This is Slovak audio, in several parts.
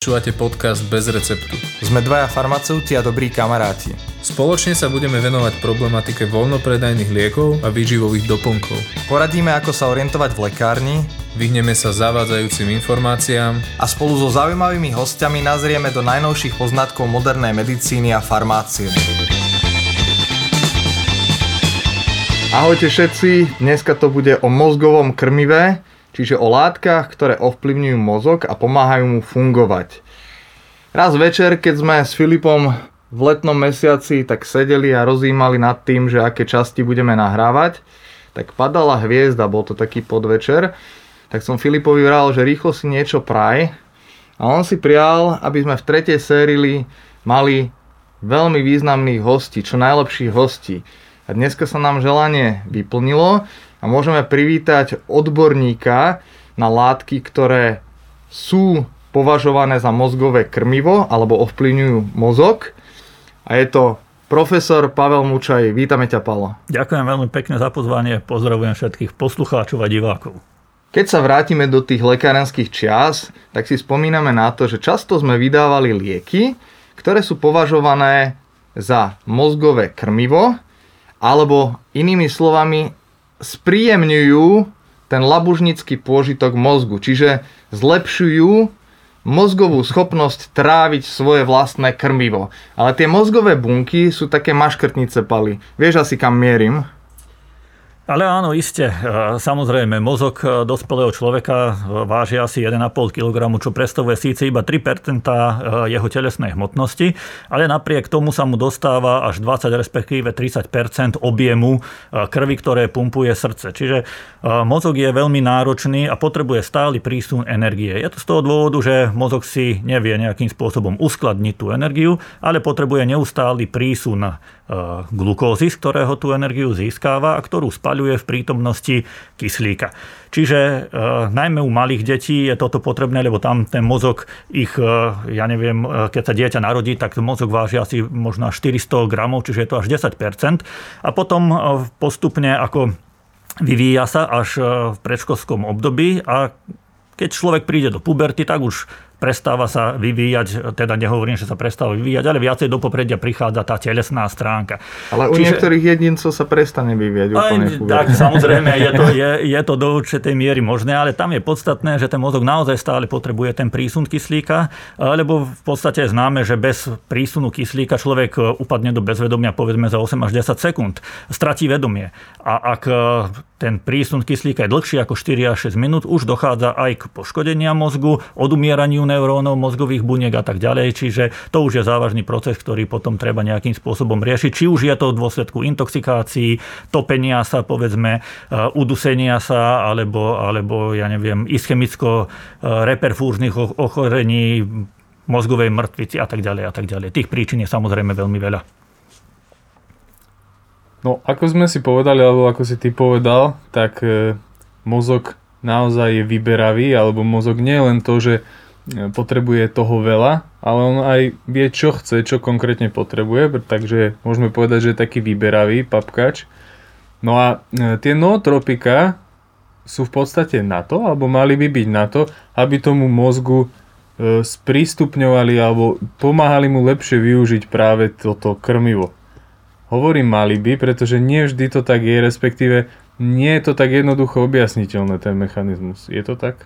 Počúvate podcast bez receptu. Sme dvaja farmaceuti a dobrí kamaráti. Spoločne sa budeme venovať problematike voľnopredajných liekov a výživových doplnkov. Poradíme, ako sa orientovať v lekárni, vyhneme sa zavádzajúcim informáciám a spolu so zaujímavými hostiami nazrieme do najnovších poznatkov modernej medicíny a farmácie. Ahojte všetci, dneska to bude o mozgovom krmive, čiže o látkach, ktoré ovplyvňujú mozog a pomáhajú mu fungovať. Raz večer, keď sme s Filipom v letnom mesiaci tak sedeli a rozímali nad tým, že aké časti budeme nahrávať, tak padala hviezda, bol to taký podvečer, tak som Filipovi vral, že rýchlo si niečo praj a on si prial, aby sme v tretej sérii mali veľmi významných hostí, čo najlepších hostí. A dneska sa nám želanie vyplnilo a môžeme privítať odborníka na látky, ktoré sú považované za mozgové krmivo alebo ovplyvňujú mozog. A je to profesor Pavel Mučaj. Vítame ťa, Palo. Ďakujem veľmi pekne za pozvanie. Pozdravujem všetkých poslucháčov a divákov. Keď sa vrátime do tých lekárenských čias, tak si spomíname na to, že často sme vydávali lieky, ktoré sú považované za mozgové krmivo, alebo inými slovami spríjemňujú ten labužnický pôžitok mozgu, čiže zlepšujú mozgovú schopnosť tráviť svoje vlastné krmivo. Ale tie mozgové bunky sú také maškrtnice paly. Vieš asi kam mierim? Ale áno, iste. E, samozrejme, mozog e, dospelého človeka e, váži asi 1,5 kg, čo predstavuje síce iba 3% jeho telesnej hmotnosti, ale napriek tomu sa mu dostáva až 20 respektíve 30% objemu krvi, ktoré pumpuje srdce. Čiže mozog je veľmi náročný a potrebuje stály prísun energie. Je to z toho dôvodu, že mozog si nevie nejakým spôsobom uskladniť tú energiu, ale potrebuje neustály prísun glukózy, z ktorého tú energiu získava a ktorú spaľuje spaľuje v prítomnosti kyslíka. Čiže e, najmä u malých detí je toto potrebné, lebo tam ten mozog ich, e, ja neviem, e, keď sa dieťa narodí, tak mozog váži asi možno 400 gramov, čiže je to až 10% A potom e, postupne ako vyvíja sa až e, v predškolskom období a keď človek príde do puberty, tak už prestáva sa vyvíjať, teda nehovorím, že sa prestáva vyvíjať, ale viacej do popredia prichádza tá telesná stránka. Ale u Čiže, niektorých jedincov sa prestane vyvíjať úplne aj, Tak samozrejme, je to, je, je to do určitej miery možné, ale tam je podstatné, že ten mozog naozaj stále potrebuje ten prísun kyslíka, lebo v podstate je známe, že bez prísunu kyslíka človek upadne do bezvedomia povedzme za 8 až 10 sekúnd. Stratí vedomie. A ak ten prísun kyslíka je dlhší ako 4 až 6 minút, už dochádza aj k poškodenia mozgu, odumieraniu neurónov, mozgových buniek a tak ďalej. Čiže to už je závažný proces, ktorý potom treba nejakým spôsobom riešiť. Či už je to v dôsledku intoxikácií, topenia sa, povedzme, e, udusenia sa, alebo, alebo ja neviem, ischemicko-reperfúznych ochorení, mozgovej mŕtvici a tak ďalej a tak ďalej. Tých príčin je samozrejme veľmi veľa. No, ako sme si povedali, alebo ako si ty povedal, tak e, mozog naozaj je vyberavý, alebo mozog nie je len to, že potrebuje toho veľa, ale on aj vie, čo chce, čo konkrétne potrebuje, takže môžeme povedať, že je taký vyberavý papkač. No a e, tie nootropika sú v podstate na to, alebo mali by byť na to, aby tomu mozgu e, sprístupňovali alebo pomáhali mu lepšie využiť práve toto krmivo. Hovorím mali by, pretože nie vždy to tak je, respektíve nie je to tak jednoducho objasniteľné ten mechanizmus. Je to tak?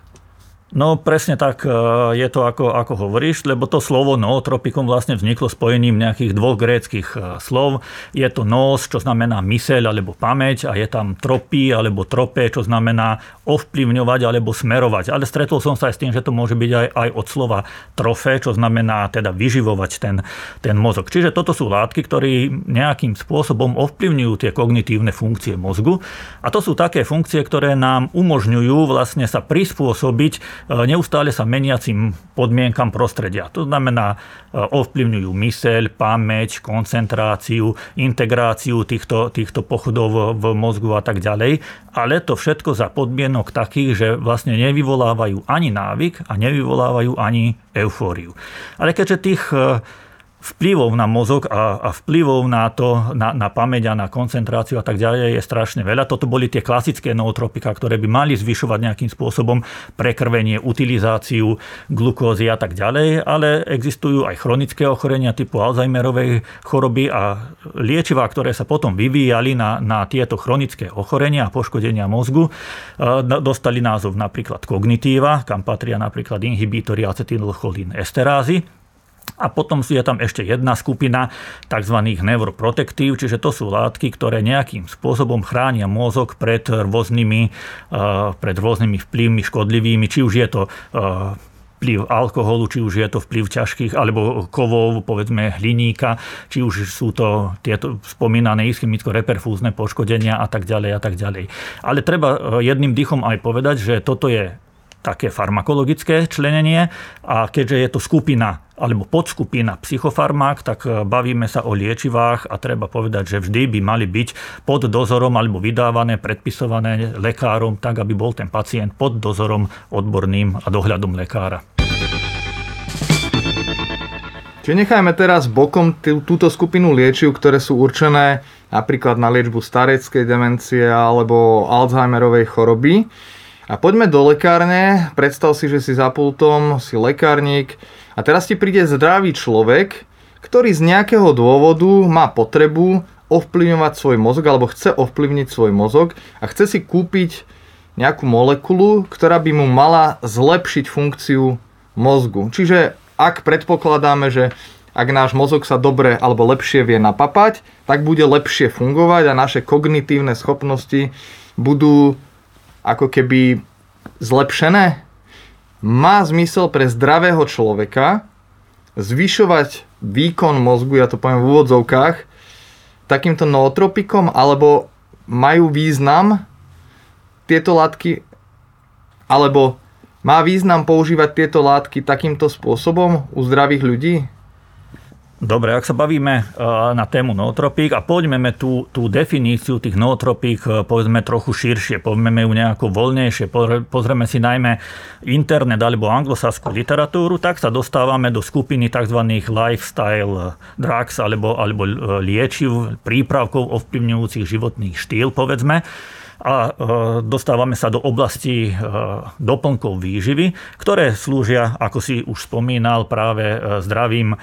No presne tak e, je to, ako, ako hovoríš, lebo to slovo nootropikum vlastne vzniklo spojením nejakých dvoch gréckých e, slov. Je to nos, čo znamená myseľ alebo pamäť a je tam tropy alebo trope, čo znamená ovplyvňovať alebo smerovať. Ale stretol som sa aj s tým, že to môže byť aj, aj od slova trofe, čo znamená teda vyživovať ten, ten mozog. Čiže toto sú látky, ktoré nejakým spôsobom ovplyvňujú tie kognitívne funkcie mozgu. A to sú také funkcie, ktoré nám umožňujú vlastne sa prispôsobiť neustále sa meniacim podmienkam prostredia. To znamená, e, ovplyvňujú myseľ, pamäť, koncentráciu, integráciu týchto, týchto pochodov v mozgu a tak ďalej. Ale to všetko za podmienok takých, že vlastne nevyvolávajú ani návyk a nevyvolávajú ani eufóriu. Ale keďže tých e, vplyvov na mozog a, a vplyvov na to, na, na pamäť a na koncentráciu a tak ďalej je strašne veľa. Toto boli tie klasické nootropika, ktoré by mali zvyšovať nejakým spôsobom prekrvenie, utilizáciu glukózy a tak ďalej, ale existujú aj chronické ochorenia typu Alzheimerovej choroby a liečivá, ktoré sa potom vyvíjali na, na tieto chronické ochorenia a poškodenia mozgu, e, dostali názov napríklad kognitíva, kam patria napríklad inhibítory acetylcholín esterázy, a potom je tam ešte jedna skupina tzv. neuroprotektív, čiže to sú látky, ktoré nejakým spôsobom chránia mozog pred rôznymi, eh, pred rôznymi vplyvmi škodlivými, či už je to eh, vplyv alkoholu, či už je to vplyv ťažkých, alebo kovov, povedzme hliníka, či už sú to tieto spomínané ischemicko-reperfúzne poškodenia a tak ďalej a tak ďalej. Ale treba eh, jedným dychom aj povedať, že toto je také farmakologické členenie a keďže je to skupina alebo podskupina psychofarmák, tak e, bavíme sa o liečivách a treba povedať, že vždy by mali byť pod dozorom alebo vydávané, predpisované lekárom, tak aby bol ten pacient pod dozorom odborným a dohľadom lekára. Čiže nechajme teraz bokom túto skupinu liečiv, ktoré sú určené napríklad na liečbu stareckej demencie alebo Alzheimerovej choroby. A poďme do lekárne, predstav si, že si za pultom, si lekárnik a teraz ti príde zdravý človek, ktorý z nejakého dôvodu má potrebu ovplyvňovať svoj mozog alebo chce ovplyvniť svoj mozog a chce si kúpiť nejakú molekulu, ktorá by mu mala zlepšiť funkciu mozgu. Čiže ak predpokladáme, že ak náš mozog sa dobre alebo lepšie vie napapať, tak bude lepšie fungovať a naše kognitívne schopnosti budú ako keby zlepšené? Má zmysel pre zdravého človeka zvyšovať výkon mozgu, ja to poviem v úvodzovkách, takýmto nootropikom, alebo majú význam tieto látky, alebo má význam používať tieto látky takýmto spôsobom u zdravých ľudí? Dobre, ak sa bavíme e, na tému nootropík a poďme tú, tú definíciu tých nootropík e, povedzme trochu širšie, poďme ju nejako voľnejšie, pozrieme si najmä internet alebo anglosaskú literatúru, tak sa dostávame do skupiny tzv. lifestyle drugs alebo, alebo liečiv, prípravkov ovplyvňujúcich životný štýl, povedzme a e, dostávame sa do oblasti e, doplnkov výživy, ktoré slúžia, ako si už spomínal, práve e, zdravým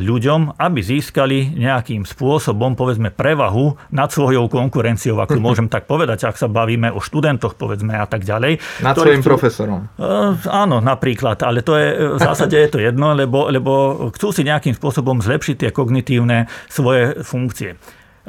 ľuďom, aby získali nejakým spôsobom, povedzme, prevahu nad svojou konkurenciou, ako môžem tak povedať, ak sa bavíme o študentoch, povedzme, a tak ďalej. Nad svojim chcú... profesorom. Áno, napríklad, ale to je, v zásade je to jedno, lebo, lebo chcú si nejakým spôsobom zlepšiť tie kognitívne svoje funkcie.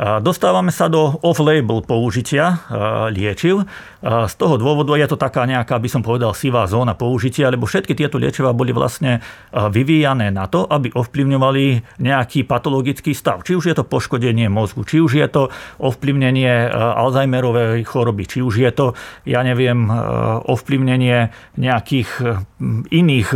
Dostávame sa do off-label použitia liečiv. Z toho dôvodu je to taká nejaká, by som povedal, sivá zóna použitia, lebo všetky tieto liečivá boli vlastne vyvíjané na to, aby ovplyvňovali nejaký patologický stav. Či už je to poškodenie mozgu, či už je to ovplyvnenie Alzheimerovej choroby, či už je to, ja neviem, ovplyvnenie nejakých iných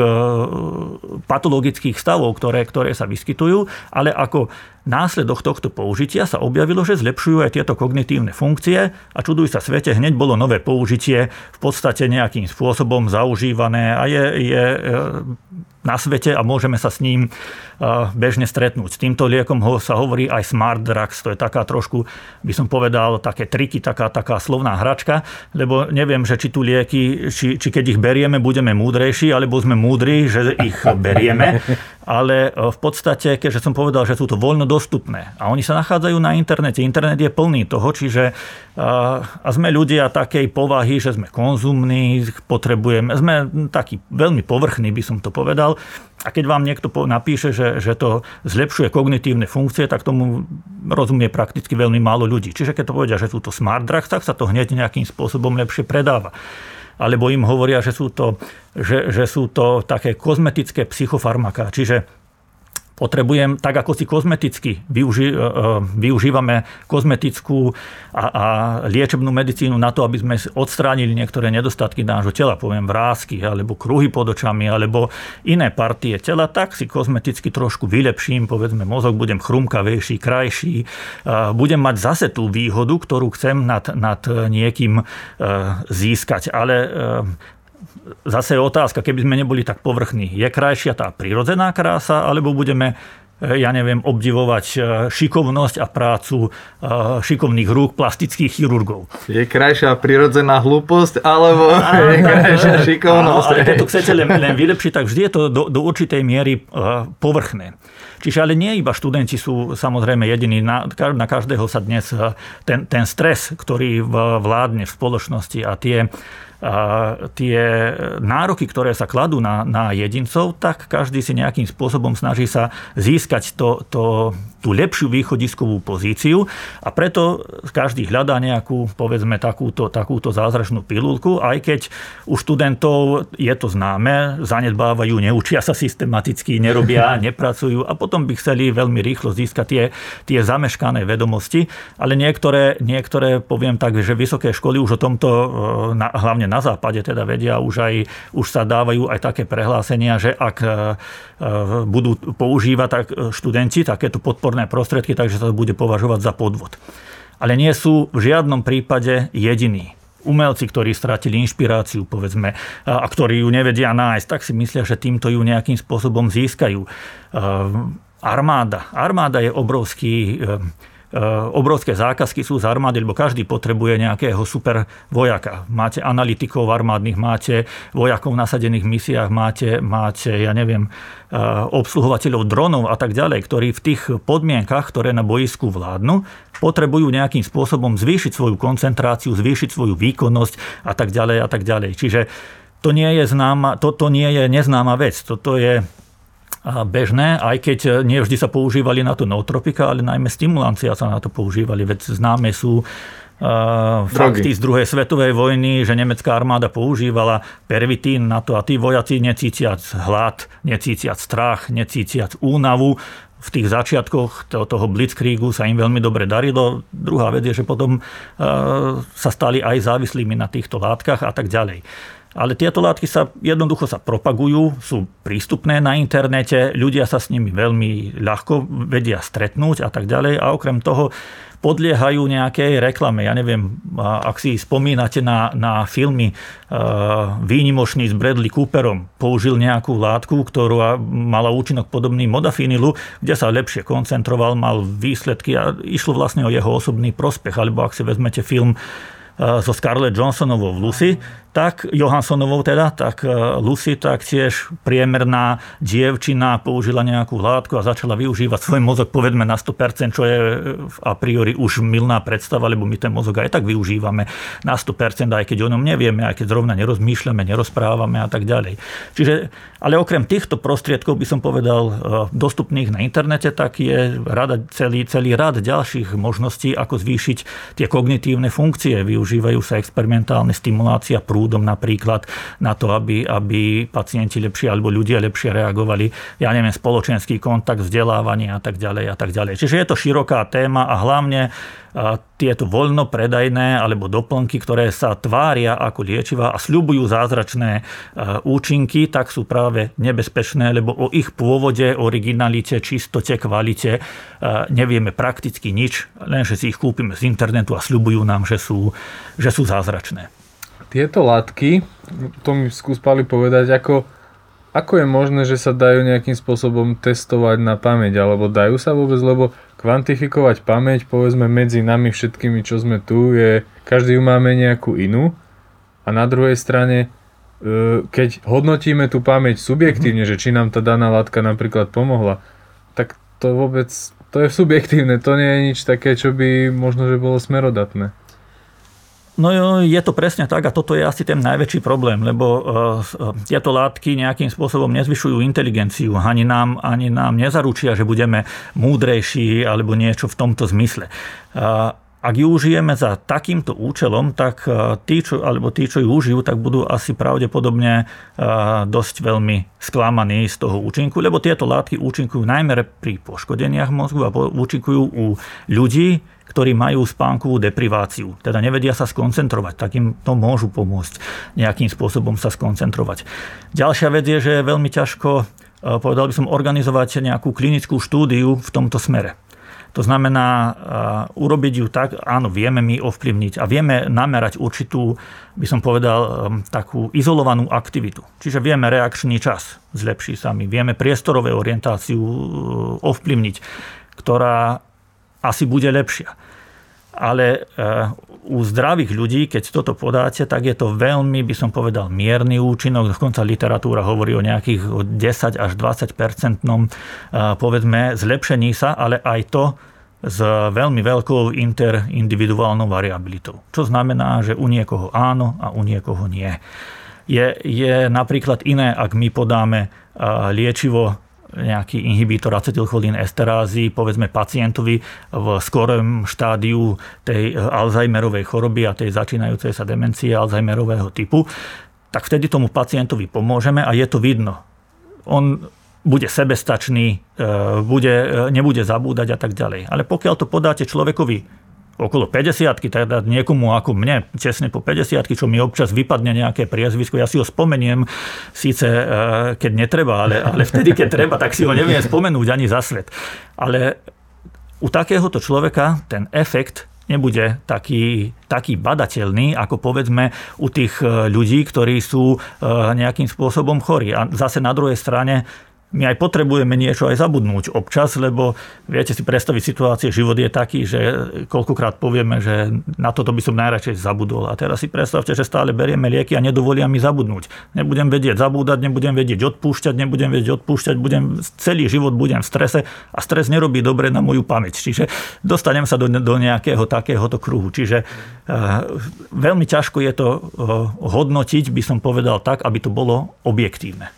patologických stavov, ktoré, ktoré sa vyskytujú, ale ako následok tohto použitia sa objavilo, že zlepšujú aj tieto kognitívne funkcie a čuduj sa svete, hneď bolo nové použitie v podstate nejakým spôsobom zaužívané a je, je na svete a môžeme sa s ním bežne stretnúť. S týmto liekom ho sa hovorí aj smart drugs, to je taká trošku, by som povedal, také triky, taká, taká slovná hračka, lebo neviem, že či tu lieky, či, či keď ich berieme, budeme múdrejší, alebo sme múdri, že ich berieme, ale v podstate, keďže som povedal, že sú to voľno dostupné a oni sa nachádzajú na internete, internet je plný toho, čiže a sme ľudia takej povahy, že sme konzumní, potrebujeme, sme takí veľmi povrchní, by som to povedal. A keď vám niekto napíše, že, že to zlepšuje kognitívne funkcie, tak tomu rozumie prakticky veľmi málo ľudí. Čiže keď to povedia, že sú to smart drugs, tak sa to hneď nejakým spôsobom lepšie predáva alebo im hovoria, že sú to, že, že sú to také kozmetické psychofarmaká. Čiže potrebujem, tak ako si kozmeticky využi, e, e, využívame kozmetickú a, a liečebnú medicínu na to, aby sme odstránili niektoré nedostatky nášho tela, poviem vrázky, alebo kruhy pod očami, alebo iné partie tela, tak si kozmeticky trošku vylepším, povedzme mozog, budem chrumkavejší, krajší, budem mať zase tú výhodu, ktorú chcem nad, nad niekým e, získať. Ale zase je otázka, keby sme neboli tak povrchní. Je krajšia tá prirodzená krása, alebo budeme ja neviem, obdivovať šikovnosť a prácu šikovných rúk plastických chirurgov. Je krajšia prirodzená hlúposť, alebo je krajšia šikovnosť. ale keď to chcete len, len vylepšiť, tak vždy je to do, do určitej miery povrchné. Čiže ale nie iba študenti sú samozrejme jediní. Na, na každého sa dnes ten, ten stres, ktorý vládne v spoločnosti a tie tie nároky, ktoré sa kladú na, na jedincov, tak každý si nejakým spôsobom snaží sa získať to, to, tú lepšiu východiskovú pozíciu a preto každý hľadá nejakú, povedzme, takúto, takúto zázračnú pilulku, aj keď u študentov je to známe, zanedbávajú, neučia sa systematicky, nerobia, nepracujú a potom by chceli veľmi rýchlo získať tie, tie zameškané vedomosti, ale niektoré, niektoré, poviem tak, že vysoké školy už o tomto, e, hlavne na západe teda vedia, už, aj, už sa dávajú aj také prehlásenia, že ak e, e, budú používať tak študenti takéto podporné podporné prostriedky, takže sa to bude považovať za podvod. Ale nie sú v žiadnom prípade jediní umelci, ktorí stratili inšpiráciu, povedzme, a ktorí ju nevedia nájsť, tak si myslia, že týmto ju nejakým spôsobom získajú. Armáda. Armáda je obrovský Eh, obrovské zákazky sú z armády, lebo každý potrebuje nejakého super vojaka. Máte analytikov armádnych, máte vojakov v nasadených misiách, máte, máte ja neviem, eh, obsluhovateľov dronov a tak ďalej, ktorí v tých podmienkach, ktoré na boisku vládnu, potrebujú nejakým spôsobom zvýšiť svoju koncentráciu, zvýšiť svoju výkonnosť a tak ďalej a tak ďalej. Čiže to nie je, známa, toto nie je neznáma vec. Toto je bežné, aj keď e, nie vždy sa používali na to nootropika, ale najmä stimulancia sa na to používali. Veď známe sú Uh, fakty z druhej svetovej vojny, že nemecká armáda používala pervitín na to a tí vojaci necítiac hlad, necítiac strach, necítiac únavu, v tých začiatkoch toho Blitzkriegu sa im veľmi dobre darilo. Druhá vec je, že potom uh, sa stali aj závislými na týchto látkach a tak ďalej. Ale tieto látky sa jednoducho sa propagujú, sú prístupné na internete, ľudia sa s nimi veľmi ľahko vedia stretnúť a tak ďalej. A okrem toho podliehajú nejakej reklame. Ja neviem, ak si spomínate na, na filmy Výnimočný s Bradley Cooperom, použil nejakú látku, ktorá mala účinok podobný modafinilu, kde sa lepšie koncentroval, mal výsledky a išlo vlastne o jeho osobný prospech. Alebo ak si vezmete film so Scarlett Johnsonovou v Lucy, tak Johanssonovou teda, tak e, Lucy tak tiež priemerná dievčina použila nejakú látku a začala využívať svoj mozog povedzme na 100%, čo je e, a priori už milná predstava, lebo my ten mozog aj tak využívame na 100%, aj keď o ňom nevieme, aj keď zrovna nerozmýšľame, nerozprávame a tak ďalej. Čiže, ale okrem týchto prostriedkov by som povedal e, dostupných na internete, tak je rada, celý, celý rad ďalších možností, ako zvýšiť tie kognitívne funkcie. Využívajú sa experimentálne stimulácia prúdu prúdom napríklad na to, aby, aby pacienti lepšie alebo ľudia lepšie reagovali, ja neviem, spoločenský kontakt, vzdelávanie a tak ďalej a tak ďalej. Čiže je to široká téma a hlavne tieto voľno predajné alebo doplnky, ktoré sa tvária ako liečiva a sľubujú zázračné účinky, tak sú práve nebezpečné, lebo o ich pôvode, originalite, čistote, kvalite nevieme prakticky nič, lenže si ich kúpime z internetu a sľubujú nám, že sú, že sú zázračné tieto látky, to mi skús Pali povedať, ako, ako je možné, že sa dajú nejakým spôsobom testovať na pamäť, alebo dajú sa vôbec, lebo kvantifikovať pamäť, povedzme medzi nami všetkými, čo sme tu, je, každý ju máme nejakú inú a na druhej strane, e, keď hodnotíme tú pamäť subjektívne, že či nám tá daná látka napríklad pomohla, tak to vôbec, to je subjektívne, to nie je nič také, čo by možno, že bolo smerodatné. No je to presne tak a toto je asi ten najväčší problém, lebo e, tieto látky nejakým spôsobom nezvyšujú inteligenciu, ani nám, ani nám nezaručia, že budeme múdrejší alebo niečo v tomto zmysle. Ak ju užijeme za takýmto účelom, tak e, tí, čo, alebo tí, čo ju užijú, tak budú asi pravdepodobne e, dosť veľmi sklamaní z toho účinku, lebo tieto látky účinkujú najmä pri poškodeniach mozgu a účinkujú u ľudí, ktorí majú spánkovú depriváciu, teda nevedia sa skoncentrovať, tak im to môžu pomôcť nejakým spôsobom sa skoncentrovať. Ďalšia vec je, že je veľmi ťažko, e, povedal by som, organizovať nejakú klinickú štúdiu v tomto smere. To znamená urobiť ju tak, áno, vieme my ovplyvniť a vieme namerať určitú, by som povedal, takú izolovanú aktivitu. Čiže vieme reakčný čas, zlepší sa mi, vieme priestorové orientáciu ovplyvniť, ktorá asi bude lepšia. Ale u zdravých ľudí, keď toto podáte, tak je to veľmi, by som povedal, mierny účinok. Dokonca literatúra hovorí o nejakých 10 až 20 percentnom povedzme zlepšení sa, ale aj to s veľmi veľkou interindividuálnou variabilitou. Čo znamená, že u niekoho áno a u niekoho nie. Je, je napríklad iné, ak my podáme liečivo nejaký inhibítor acetylcholín esterázy, povedzme pacientovi v skorom štádiu tej Alzheimerovej choroby a tej začínajúcej sa demencie Alzheimerového typu, tak vtedy tomu pacientovi pomôžeme a je to vidno. On bude sebestačný, e, bude, e, nebude zabúdať a tak ďalej. Ale pokiaľ to podáte človekovi okolo 50 teda niekomu ako mne, tesne po 50 čo mi občas vypadne nejaké priezvisko, ja si ho spomeniem, síce e, keď netreba, ale, ale vtedy, keď treba, tak si ho neviem spomenúť ani za svet. Ale u takéhoto človeka ten efekt nebude taký, taký badateľný, ako povedzme u tých e, ľudí, ktorí sú e, nejakým spôsobom chorí. A zase na druhej strane my aj potrebujeme niečo aj zabudnúť občas, lebo viete si predstaviť situácie, život je taký, že koľkokrát povieme, že na toto by som najradšej zabudol. A teraz si predstavte, že stále berieme lieky a nedovolia mi zabudnúť. Nebudem vedieť zabúdať, nebudem vedieť odpúšťať, nebudem vedieť odpúšťať, budem, celý život budem v strese a stres nerobí dobre na moju pamäť. Čiže dostanem sa do, do nejakého takéhoto kruhu. Čiže uh, veľmi ťažko je to uh, hodnotiť, by som povedal tak, aby to bolo objektívne.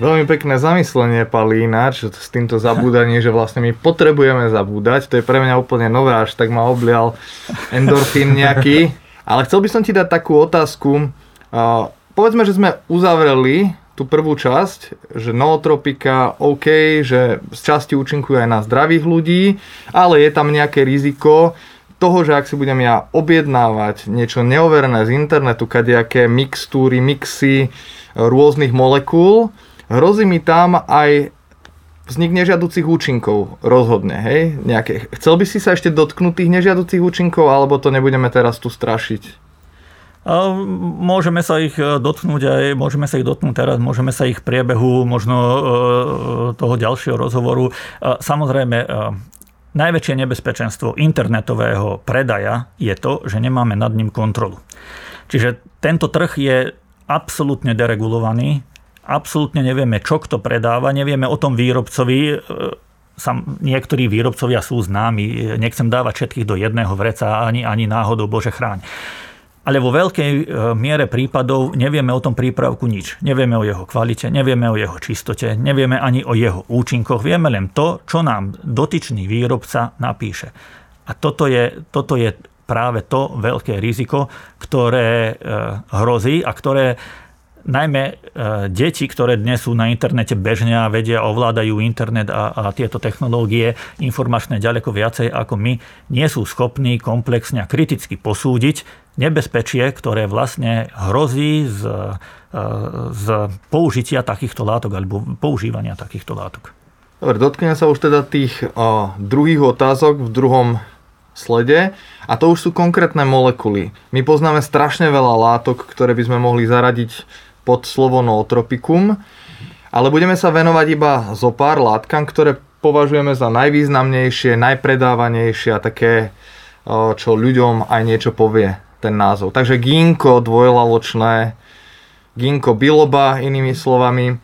Veľmi pekné zamyslenie, Pali, ináč s týmto zabúdaním, že vlastne my potrebujeme zabúdať. To je pre mňa úplne nové, až tak ma oblial endorfín nejaký. Ale chcel by som ti dať takú otázku. povedzme, že sme uzavreli tú prvú časť, že nootropika OK, že z časti účinkujú aj na zdravých ľudí, ale je tam nejaké riziko toho, že ak si budem ja objednávať niečo neoverené z internetu, kadejaké mixtúry, mixy rôznych molekúl, hrozí mi tam aj vznik nežiaducich účinkov rozhodne, hej? Nejaké. Chcel by si sa ešte dotknúť tých nežiaducich účinkov, alebo to nebudeme teraz tu strašiť? Môžeme sa ich e, dotknúť aj, môžeme sa ich dotknúť teraz, môžeme sa ich priebehu možno e, toho ďalšieho rozhovoru. Samozrejme, e, najväčšie nebezpečenstvo internetového predaja je to, že nemáme nad ním kontrolu. Čiže tento trh je absolútne deregulovaný, absolútne nevieme, čo kto predáva, nevieme o tom výrobcovi, e, sam, niektorí výrobcovia sú známi, nechcem dávať všetkých do jedného vreca, ani, ani náhodou, Bože chráň. Ale vo veľkej e, miere prípadov nevieme o tom prípravku nič. Nevieme o jeho kvalite, nevieme o jeho čistote, nevieme ani o jeho účinkoch. Vieme len to, čo nám dotyčný výrobca napíše. A toto je, toto je práve to veľké riziko, ktoré e, hrozí a ktoré najmä e, deti, ktoré dnes sú na internete bežne a vedia, ovládajú internet a, a tieto technológie informačné ďaleko viacej ako my, nie sú schopní komplexne a kriticky posúdiť nebezpečie, ktoré vlastne hrozí z, e, z použitia takýchto látok alebo používania takýchto látok. Dobre, dotknem sa už teda tých o, druhých otázok v druhom slede a to už sú konkrétne molekuly. My poznáme strašne veľa látok, ktoré by sme mohli zaradiť pod slovo nootropikum, ale budeme sa venovať iba zo pár látkam, ktoré považujeme za najvýznamnejšie, najpredávanejšie a také, čo ľuďom aj niečo povie ten názov. Takže ginko dvojlaločné, ginko biloba inými slovami.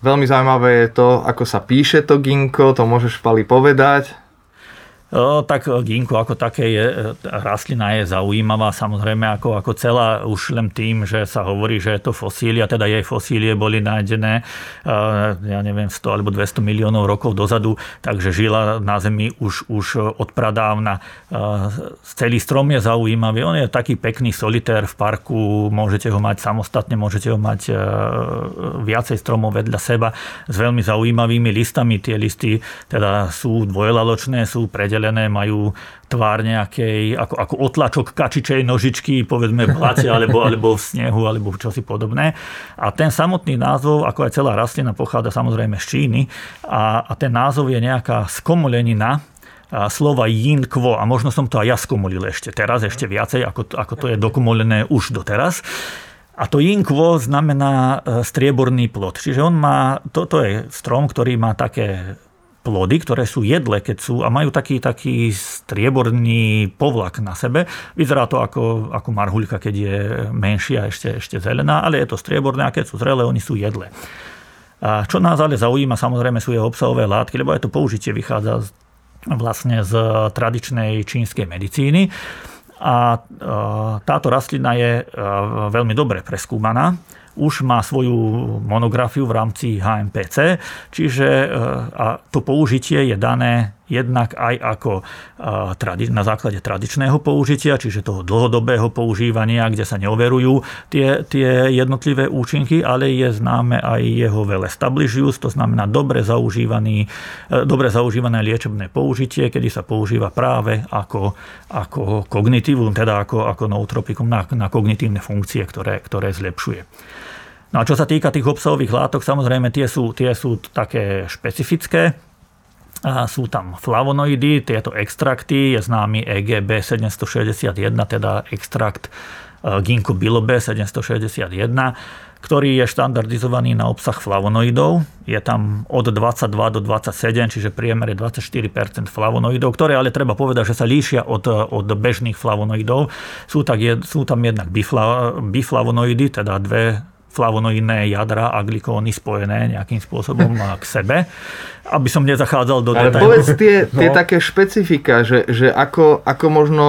veľmi zaujímavé je to, ako sa píše to ginko, to môžeš Pali povedať tak ginko ako také je, rastlina je zaujímavá samozrejme ako, ako celá už len tým, že sa hovorí, že je to fosília, teda jej fosílie boli nájdené ja neviem 100 alebo 200 miliónov rokov dozadu, takže žila na Zemi už, už od pradávna. Celý strom je zaujímavý, on je taký pekný solitér v parku, môžete ho mať samostatne, môžete ho mať viacej stromov vedľa seba s veľmi zaujímavými listami. Tie listy teda sú dvojlaločné, sú predelené zelené, majú tvár nejakej, ako, ako otlačok kačičej nožičky, povedzme v blate, alebo, alebo v snehu, alebo čosi podobné. A ten samotný názov, ako aj celá rastlina, pochádza samozrejme z Číny a, a ten názov je nejaká skomolenina, slova yin kvo a možno som to aj ja skomolil ešte teraz, ešte viacej, ako, ako to je dokumolené už doteraz. A to jinkvo znamená e, strieborný plod. Čiže on má, toto je strom, ktorý má také plody, ktoré sú jedle, keď sú a majú taký, taký strieborný povlak na sebe. Vyzerá to ako, ako marhuľka, keď je menšia, ešte, ešte zelená, ale je to strieborné a keď sú zrelé, oni sú jedle. A čo nás ale zaujíma, samozrejme sú jeho obsahové látky, lebo aj to použitie vychádza z, vlastne z tradičnej čínskej medicíny a táto rastlina je veľmi dobre preskúmaná už má svoju monografiu v rámci HMPC, čiže e, a to použitie je dané jednak aj ako na základe tradičného použitia, čiže toho dlhodobého používania, kde sa neoverujú tie, tie jednotlivé účinky, ale je známe aj jeho well established to znamená dobre, zaužívaný, e, dobre zaužívané liečebné použitie, kedy sa používa práve ako, ako kognitívum, teda ako, ako nootropikum na, na kognitívne funkcie, ktoré, ktoré zlepšuje. No a čo sa týka tých obsahových látok, samozrejme tie sú, tie sú také špecifické. Sú tam flavonoidy, tieto extrakty, je známy EGB 761, teda extrakt e, ginkgo biloba 761, ktorý je štandardizovaný na obsah flavonoidov. Je tam od 22 do 27, čiže priemer je 24% flavonoidov, ktoré ale treba povedať, že sa líšia od, od bežných flavonoidov. Sú, tak, sú tam jednak bifla, biflavonoidy, teda dve flavonoidné jadra a glikóny spojené nejakým spôsobom k sebe. Aby som nezachádzal do Ale povedz tie, tie no. také špecifika, že, že ako, ako možno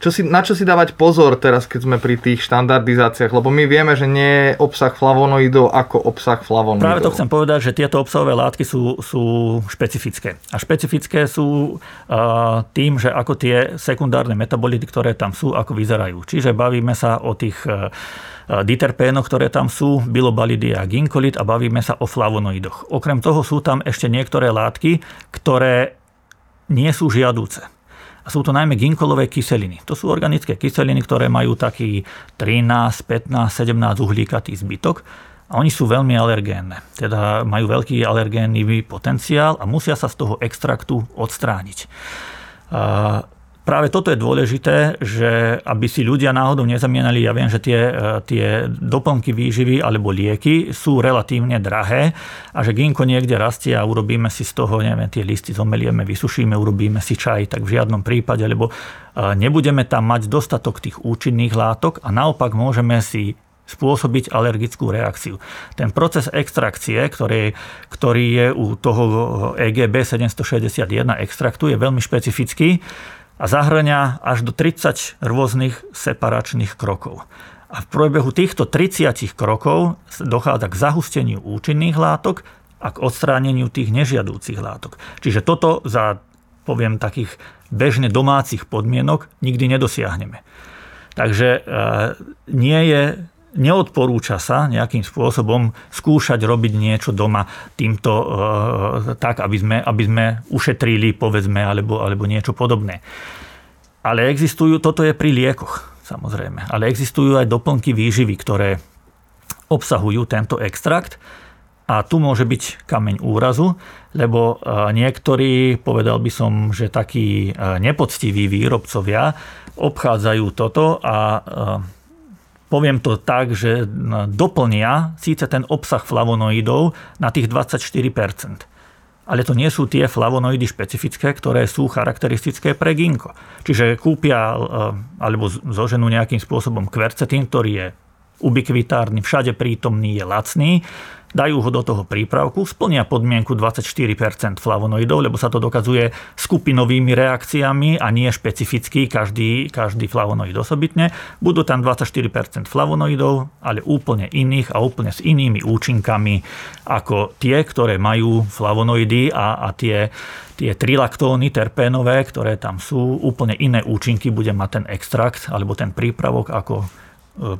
čo si, na čo si dávať pozor teraz, keď sme pri tých štandardizáciách? Lebo my vieme, že nie je obsah flavonoidov ako obsah flavonoidov. Práve to chcem povedať, že tieto obsahové látky sú, sú špecifické. A špecifické sú uh, tým, že ako tie sekundárne metabolity, ktoré tam sú, ako vyzerajú. Čiže bavíme sa o tých uh, diterpénoch, ktoré tam sú, bilobalidy a ginkolit a bavíme sa o flavonoidoch. Okrem toho sú tam ešte niektoré látky, ktoré nie sú žiadúce. A sú to najmä ginkolové kyseliny. To sú organické kyseliny, ktoré majú taký 13, 15, 17 uhlíkatý zbytok a oni sú veľmi alergénne. Teda majú veľký alergénny potenciál a musia sa z toho extraktu odstrániť práve toto je dôležité, že aby si ľudia náhodou nezamienali, ja viem, že tie, e, tie doplnky výživy alebo lieky sú relatívne drahé a že ginko niekde rastie a urobíme si z toho, neviem, tie listy zomelieme, vysušíme, urobíme si čaj, tak v žiadnom prípade, lebo e, nebudeme tam mať dostatok tých účinných látok a naopak môžeme si spôsobiť alergickú reakciu. Ten proces extrakcie, ktorý, ktorý je u toho EGB 761 extraktu, je veľmi špecifický a zahrania až do 30 rôznych separačných krokov. A v priebehu týchto 30 krokov dochádza k zahusteniu účinných látok a k odstráneniu tých nežiadúcich látok. Čiže toto za, poviem, takých bežne domácich podmienok nikdy nedosiahneme. Takže e, nie je neodporúča sa nejakým spôsobom skúšať robiť niečo doma týmto e, tak, aby sme, aby sme ušetrili, povedzme, alebo, alebo niečo podobné. Ale existujú, toto je pri liekoch, samozrejme, ale existujú aj doplnky výživy, ktoré obsahujú tento extrakt a tu môže byť kameň úrazu, lebo e, niektorí, povedal by som, že takí e, nepoctiví výrobcovia obchádzajú toto a poviem to tak, že doplnia síce ten obsah flavonoidov na tých 24%. Ale to nie sú tie flavonoidy špecifické, ktoré sú charakteristické pre ginko. Čiže kúpia e, alebo zoženú nejakým spôsobom kvercetín, ktorý je ubikvitárny, všade prítomný, je lacný dajú ho do toho prípravku, splnia podmienku 24% flavonoidov, lebo sa to dokazuje skupinovými reakciami a nie špecificky každý, každý flavonoid osobitne. Budú tam 24% flavonoidov, ale úplne iných a úplne s inými účinkami ako tie, ktoré majú flavonoidy a, a tie, tie trilaktóny terpénové, ktoré tam sú, úplne iné účinky bude mať ten extrakt alebo ten prípravok ako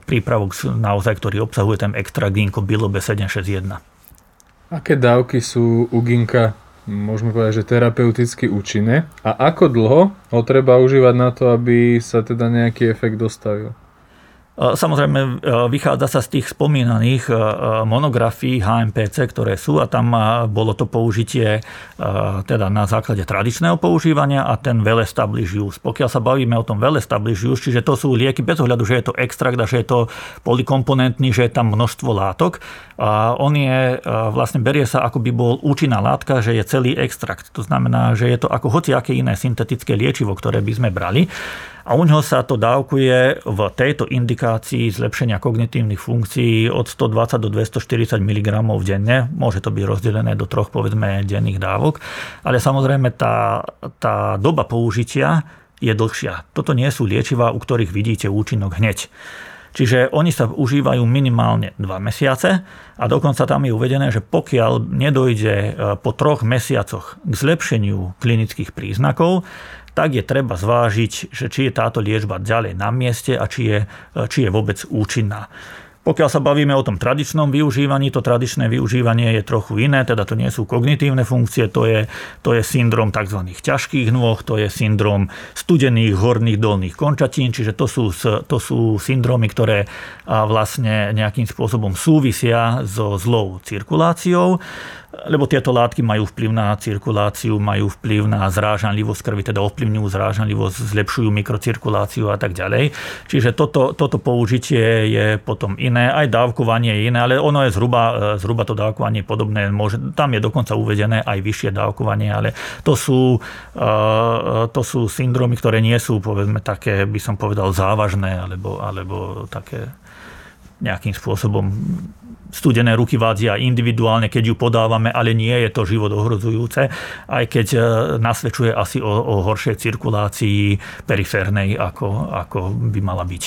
prípravok naozaj, ktorý obsahuje ten extra ginko bilobe 761. Aké dávky sú u ginka môžeme povedať, že terapeuticky účinné. A ako dlho ho treba užívať na to, aby sa teda nejaký efekt dostavil? Samozrejme, vychádza sa z tých spomínaných monografií HMPC, ktoré sú a tam bolo to použitie teda na základe tradičného používania a ten well established use. Pokiaľ sa bavíme o tom well established use, čiže to sú lieky bez ohľadu, že je to extrakt a že je to polikomponentný, že je tam množstvo látok, a on je, vlastne berie sa ako by bol účinná látka, že je celý extrakt. To znamená, že je to ako hociaké iné syntetické liečivo, ktoré by sme brali. A u ňoho sa to dávkuje v tejto indikácii zlepšenia kognitívnych funkcií od 120 do 240 mg denne. Môže to byť rozdelené do troch povedzme denných dávok. Ale samozrejme tá, tá doba použitia je dlhšia. Toto nie sú liečivá, u ktorých vidíte účinok hneď. Čiže oni sa užívajú minimálne 2 mesiace a dokonca tam je uvedené, že pokiaľ nedojde e, po troch mesiacoch k zlepšeniu klinických príznakov, tak je treba zvážiť, že či je táto liečba ďalej na mieste a či je, či je vôbec účinná. Pokiaľ sa bavíme o tom tradičnom využívaní, to tradičné využívanie je trochu iné, teda to nie sú kognitívne funkcie, to je, to je syndrom tzv. ťažkých nôh, to je syndrom studených horných dolných končatín, čiže to sú, to sú syndromy, ktoré vlastne nejakým spôsobom súvisia so zlou cirkuláciou lebo tieto látky majú vplyv na cirkuláciu, majú vplyv na zrážanlivosť krvi, teda ovplyvňujú zrážanlivosť, zlepšujú mikrocirkuláciu a tak ďalej. Čiže toto, toto použitie je potom iné, aj dávkovanie je iné, ale ono je zhruba, zhruba to dávkovanie podobné. Môže, tam je dokonca uvedené aj vyššie dávkovanie, ale to sú, to sú syndromy, ktoré nie sú povedzme také, by som povedal, závažné alebo, alebo také nejakým spôsobom studené ruky vádzia individuálne, keď ju podávame, ale nie je to život ohrozujúce, aj keď e, nasvedčuje asi o, o horšej cirkulácii periférnej, ako, ako by mala byť.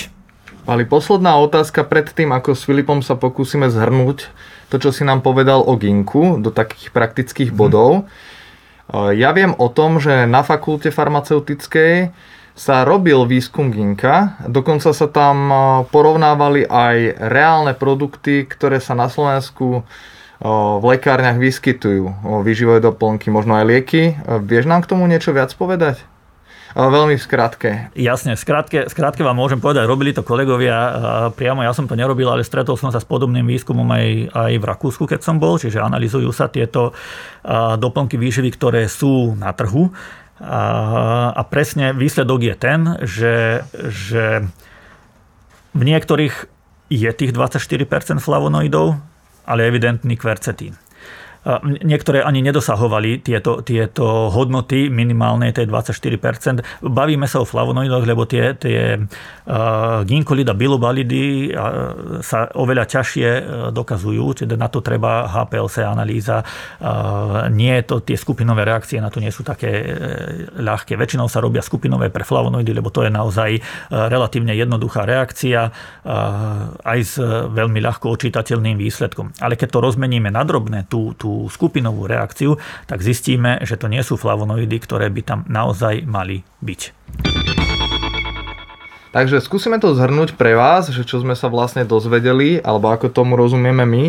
Ale posledná otázka pred tým, ako s Filipom sa pokúsime zhrnúť to, čo si nám povedal o ginku do takých praktických bodov. Hmm. Ja viem o tom, že na fakulte farmaceutickej sa robil výskum ginka, dokonca sa tam e, porovnávali aj reálne produkty, ktoré sa na Slovensku e, v lekárniach vyskytujú, výživové doplnky, možno aj lieky. E, vieš nám k tomu niečo viac povedať? Veľmi v skratke. Jasne, v skratke, v skratke vám môžem povedať, robili to kolegovia priamo, ja som to nerobil, ale stretol som sa s podobným výskumom aj, aj v Rakúsku, keď som bol, čiže analizujú sa tieto doplnky výživy, ktoré sú na trhu a, presne výsledok je ten, že, že v niektorých je tých 24% flavonoidov, ale evidentný kvercetín. Niektoré ani nedosahovali tieto, tieto hodnoty minimálnej, tej 24%. Bavíme sa o flavonoidoch, lebo tie, tie uh, ginkolid a bilobalidy uh, sa oveľa ťažšie uh, dokazujú, teda na to treba HPLC analýza. Nie to, tie skupinové reakcie na to nie sú také ľahké. Väčšinou sa robia skupinové pre flavonoidy, lebo to je naozaj relatívne jednoduchá reakcia aj s veľmi ľahko očítateľným výsledkom. Ale keď to rozmeníme na drobné, tú, tú skupinovú reakciu, tak zistíme, že to nie sú flavonoidy, ktoré by tam naozaj mali byť. Takže skúsime to zhrnúť pre vás, že čo sme sa vlastne dozvedeli, alebo ako tomu rozumieme my.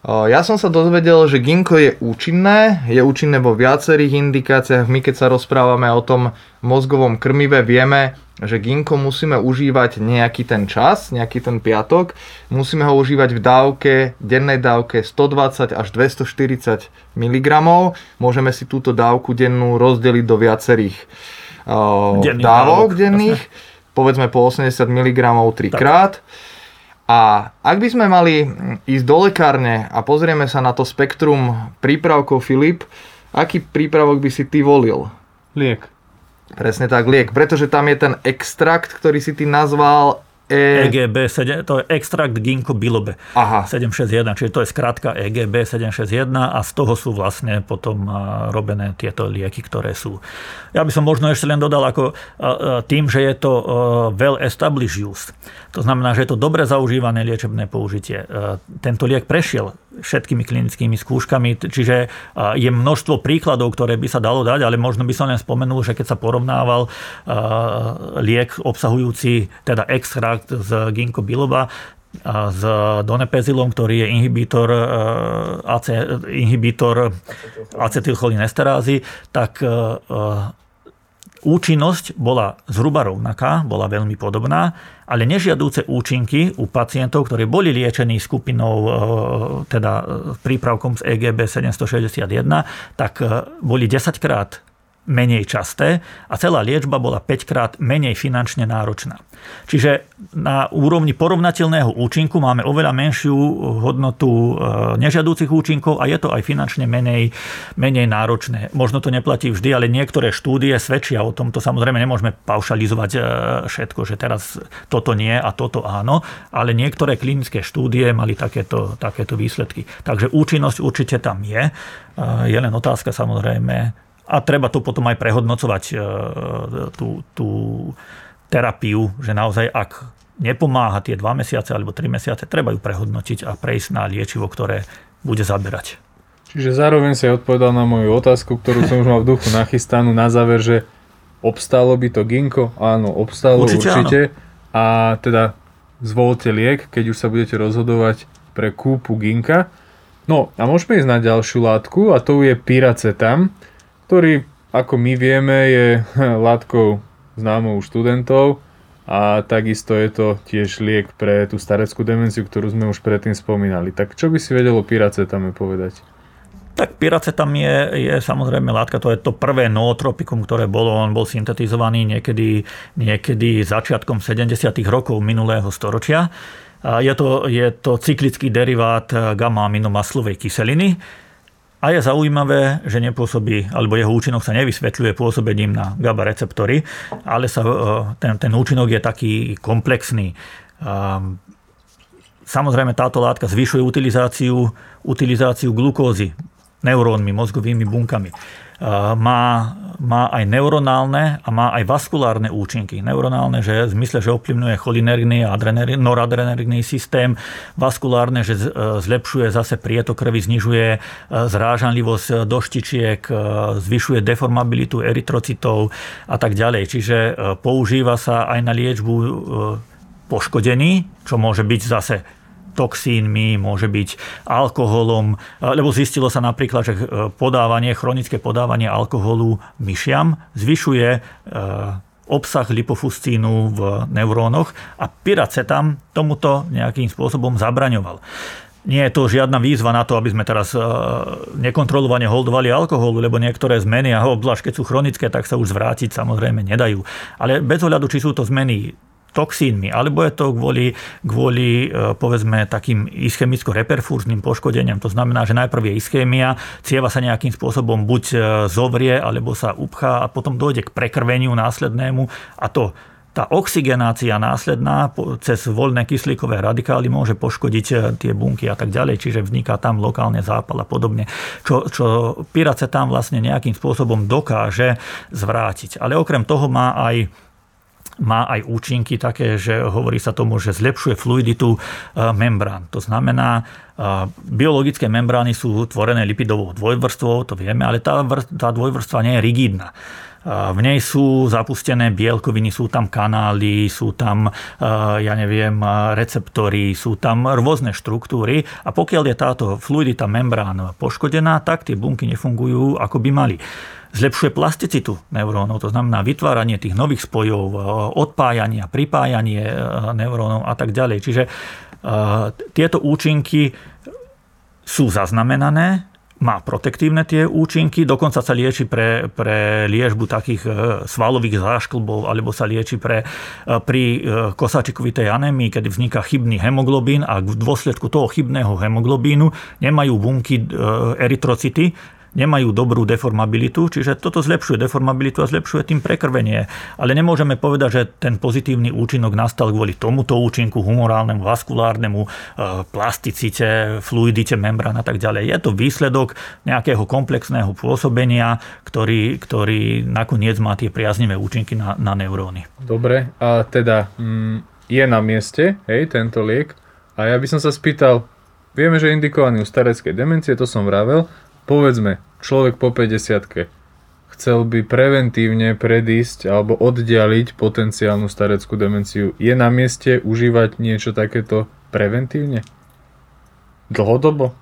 Ja som sa dozvedel, že ginko je účinné, je účinné vo viacerých indikáciách. My keď sa rozprávame o tom mozgovom krmive, vieme, že ginko musíme užívať nejaký ten čas, nejaký ten piatok. Musíme ho užívať v dávke, dennej dávke 120 až 240 mg. Môžeme si túto dávku dennú rozdeliť do viacerých uh, dávok, dávok denných. Povedzme po 80 mg 3 krát. A ak by sme mali ísť do lekárne a pozrieme sa na to spektrum prípravkov Filip, aký prípravok by si ty volil? Liek. Presne tak, liek. Pretože tam je ten extrakt, ktorý si ty nazval E... EGB, 7, to je extrakt ginkgo bilobe Aha. 761, čiže to je skratka EGB 761 a z toho sú vlastne potom robené tieto lieky, ktoré sú. Ja by som možno ešte len dodal ako tým, že je to well established use. To znamená, že je to dobre zaužívané liečebné použitie. Tento liek prešiel všetkými klinickými skúškami, čiže je množstvo príkladov, ktoré by sa dalo dať, ale možno by som len spomenul, že keď sa porovnával liek obsahujúci teda extrakt z ginkgo biloba, a s donepezilom, ktorý je inhibitor, AC, inhibitor acetylcholinesterázy, tak Účinnosť bola zhruba rovnaká, bola veľmi podobná, ale nežiadúce účinky u pacientov, ktorí boli liečení skupinou teda prípravkom z EGB 761, tak boli 10 krát menej časté a celá liečba bola 5 krát menej finančne náročná. Čiže na úrovni porovnateľného účinku máme oveľa menšiu hodnotu e, nežiadúcich účinkov a je to aj finančne menej, menej náročné. Možno to neplatí vždy, ale niektoré štúdie svedčia o tom. To samozrejme nemôžeme paušalizovať e, všetko, že teraz toto nie a toto áno, ale niektoré klinické štúdie mali takéto, takéto výsledky. Takže účinnosť určite tam je. Je len otázka samozrejme, a treba to potom aj prehodnocovať e, tú, tú terapiu, že naozaj ak nepomáha tie 2 mesiace alebo 3 mesiace, treba ju prehodnotiť a prejsť na liečivo, ktoré bude zaberať. Čiže zároveň si odpovedal na moju otázku, ktorú som už mal v duchu nachystanú na záver, že obstálo by to ginko? Áno, obstálo určite. určite. A teda zvolte liek, keď už sa budete rozhodovať pre kúpu ginka. No a môžeme ísť na ďalšiu látku a to je piracetam ktorý, ako my vieme, je látkou známou študentov a takisto je to tiež liek pre tú stareckú demenciu, ktorú sme už predtým spomínali. Tak čo by si vedelo piracetame povedať? Tak piracetam je, je samozrejme látka, to je to prvé nootropikum, ktoré bolo, on bol syntetizovaný niekedy, niekedy začiatkom 70. rokov minulého storočia. Je to, je to cyklický derivát gamma-aminomaslovej kyseliny, a je zaujímavé, že nepôsobí, alebo jeho účinok sa nevysvetľuje pôsobením na GABA receptory, ale sa, e, ten, ten účinok je taký komplexný. Samozrejme, táto látka zvyšuje utilizáciu, utilizáciu glukózy neurónmi, mozgovými bunkami má, má aj neuronálne a má aj vaskulárne účinky. Neuronálne, že v zmysle, že ovplyvňuje cholinergný a noradrenergný systém. Vaskulárne, že zlepšuje zase prietok krvi, znižuje e, zrážanlivosť doštičiek, e, zvyšuje deformabilitu erytrocitov a tak ďalej. Čiže používa sa aj na liečbu poškodení, čo môže byť zase toxínmi, môže byť alkoholom, lebo zistilo sa napríklad, že e, podávanie, chronické podávanie alkoholu myšiam zvyšuje e, obsah lipofuscínu v neurónoch a piracetam tomuto nejakým spôsobom zabraňoval. Nie je to žiadna výzva na to, aby sme teraz e, nekontrolovane holdovali alkoholu, lebo niektoré zmeny, a obzvlášť keď sú chronické, tak sa už zvrátiť samozrejme nedajú. Ale bez ohľadu, či sú to zmeny toxínmi, alebo je to kvôli, kvôli e, povedzme takým ischemicko-reperfúzným poškodeniam. To znamená, že najprv je ischémia, cieva sa nejakým spôsobom buď e, zovrie, alebo sa upchá a potom dojde k prekrveniu následnému a to tá oxigenácia následná cez voľné kyslíkové radikály môže poškodiť e, tie bunky a tak ďalej, čiže vzniká tam lokálne zápal a podobne, čo, čo piracetám vlastne nejakým spôsobom dokáže zvrátiť. Ale okrem toho má aj má aj účinky také, že hovorí sa tomu, že zlepšuje fluiditu e, membrán. To znamená, e, biologické membrány sú tvorené lipidovou dvojvrstvou, to vieme, ale tá, tá dvojvrstva nie je rigidná. E, v nej sú zapustené bielkoviny, sú tam kanály, sú tam, ja neviem, receptory, sú tam rôzne štruktúry a pokiaľ je táto fluidita membrán poškodená, tak tie bunky nefungujú ako by mali zlepšuje plasticitu neurónov, to znamená vytváranie tých nových spojov, e, odpájanie, pripájanie e, neurónov a tak ďalej. Čiže e, tieto účinky sú zaznamenané, má protektívne tie účinky, dokonca sa lieči pre, pre liežbu takých svalových zášklbov, alebo sa lieči pre, pri kosačikovitej anémii, kedy vzniká chybný hemoglobín a v dôsledku toho chybného hemoglobínu nemajú bunky erytrocity, nemajú dobrú deformabilitu, čiže toto zlepšuje deformabilitu a zlepšuje tým prekrvenie. Ale nemôžeme povedať, že ten pozitívny účinok nastal kvôli tomuto účinku humorálnemu, vaskulárnemu, e, plasticite, fluidite membrán a tak ďalej. Je to výsledok nejakého komplexného pôsobenia, ktorý, ktorý nakoniec má tie priaznivé účinky na, na neuróny. Dobre, a teda mm, je na mieste hej, tento liek a ja by som sa spýtal, vieme, že je indikovaný u stareckej demencie, to som vravel, povedzme, človek po 50 chcel by preventívne predísť alebo oddialiť potenciálnu stareckú demenciu, je na mieste užívať niečo takéto preventívne? Dlhodobo?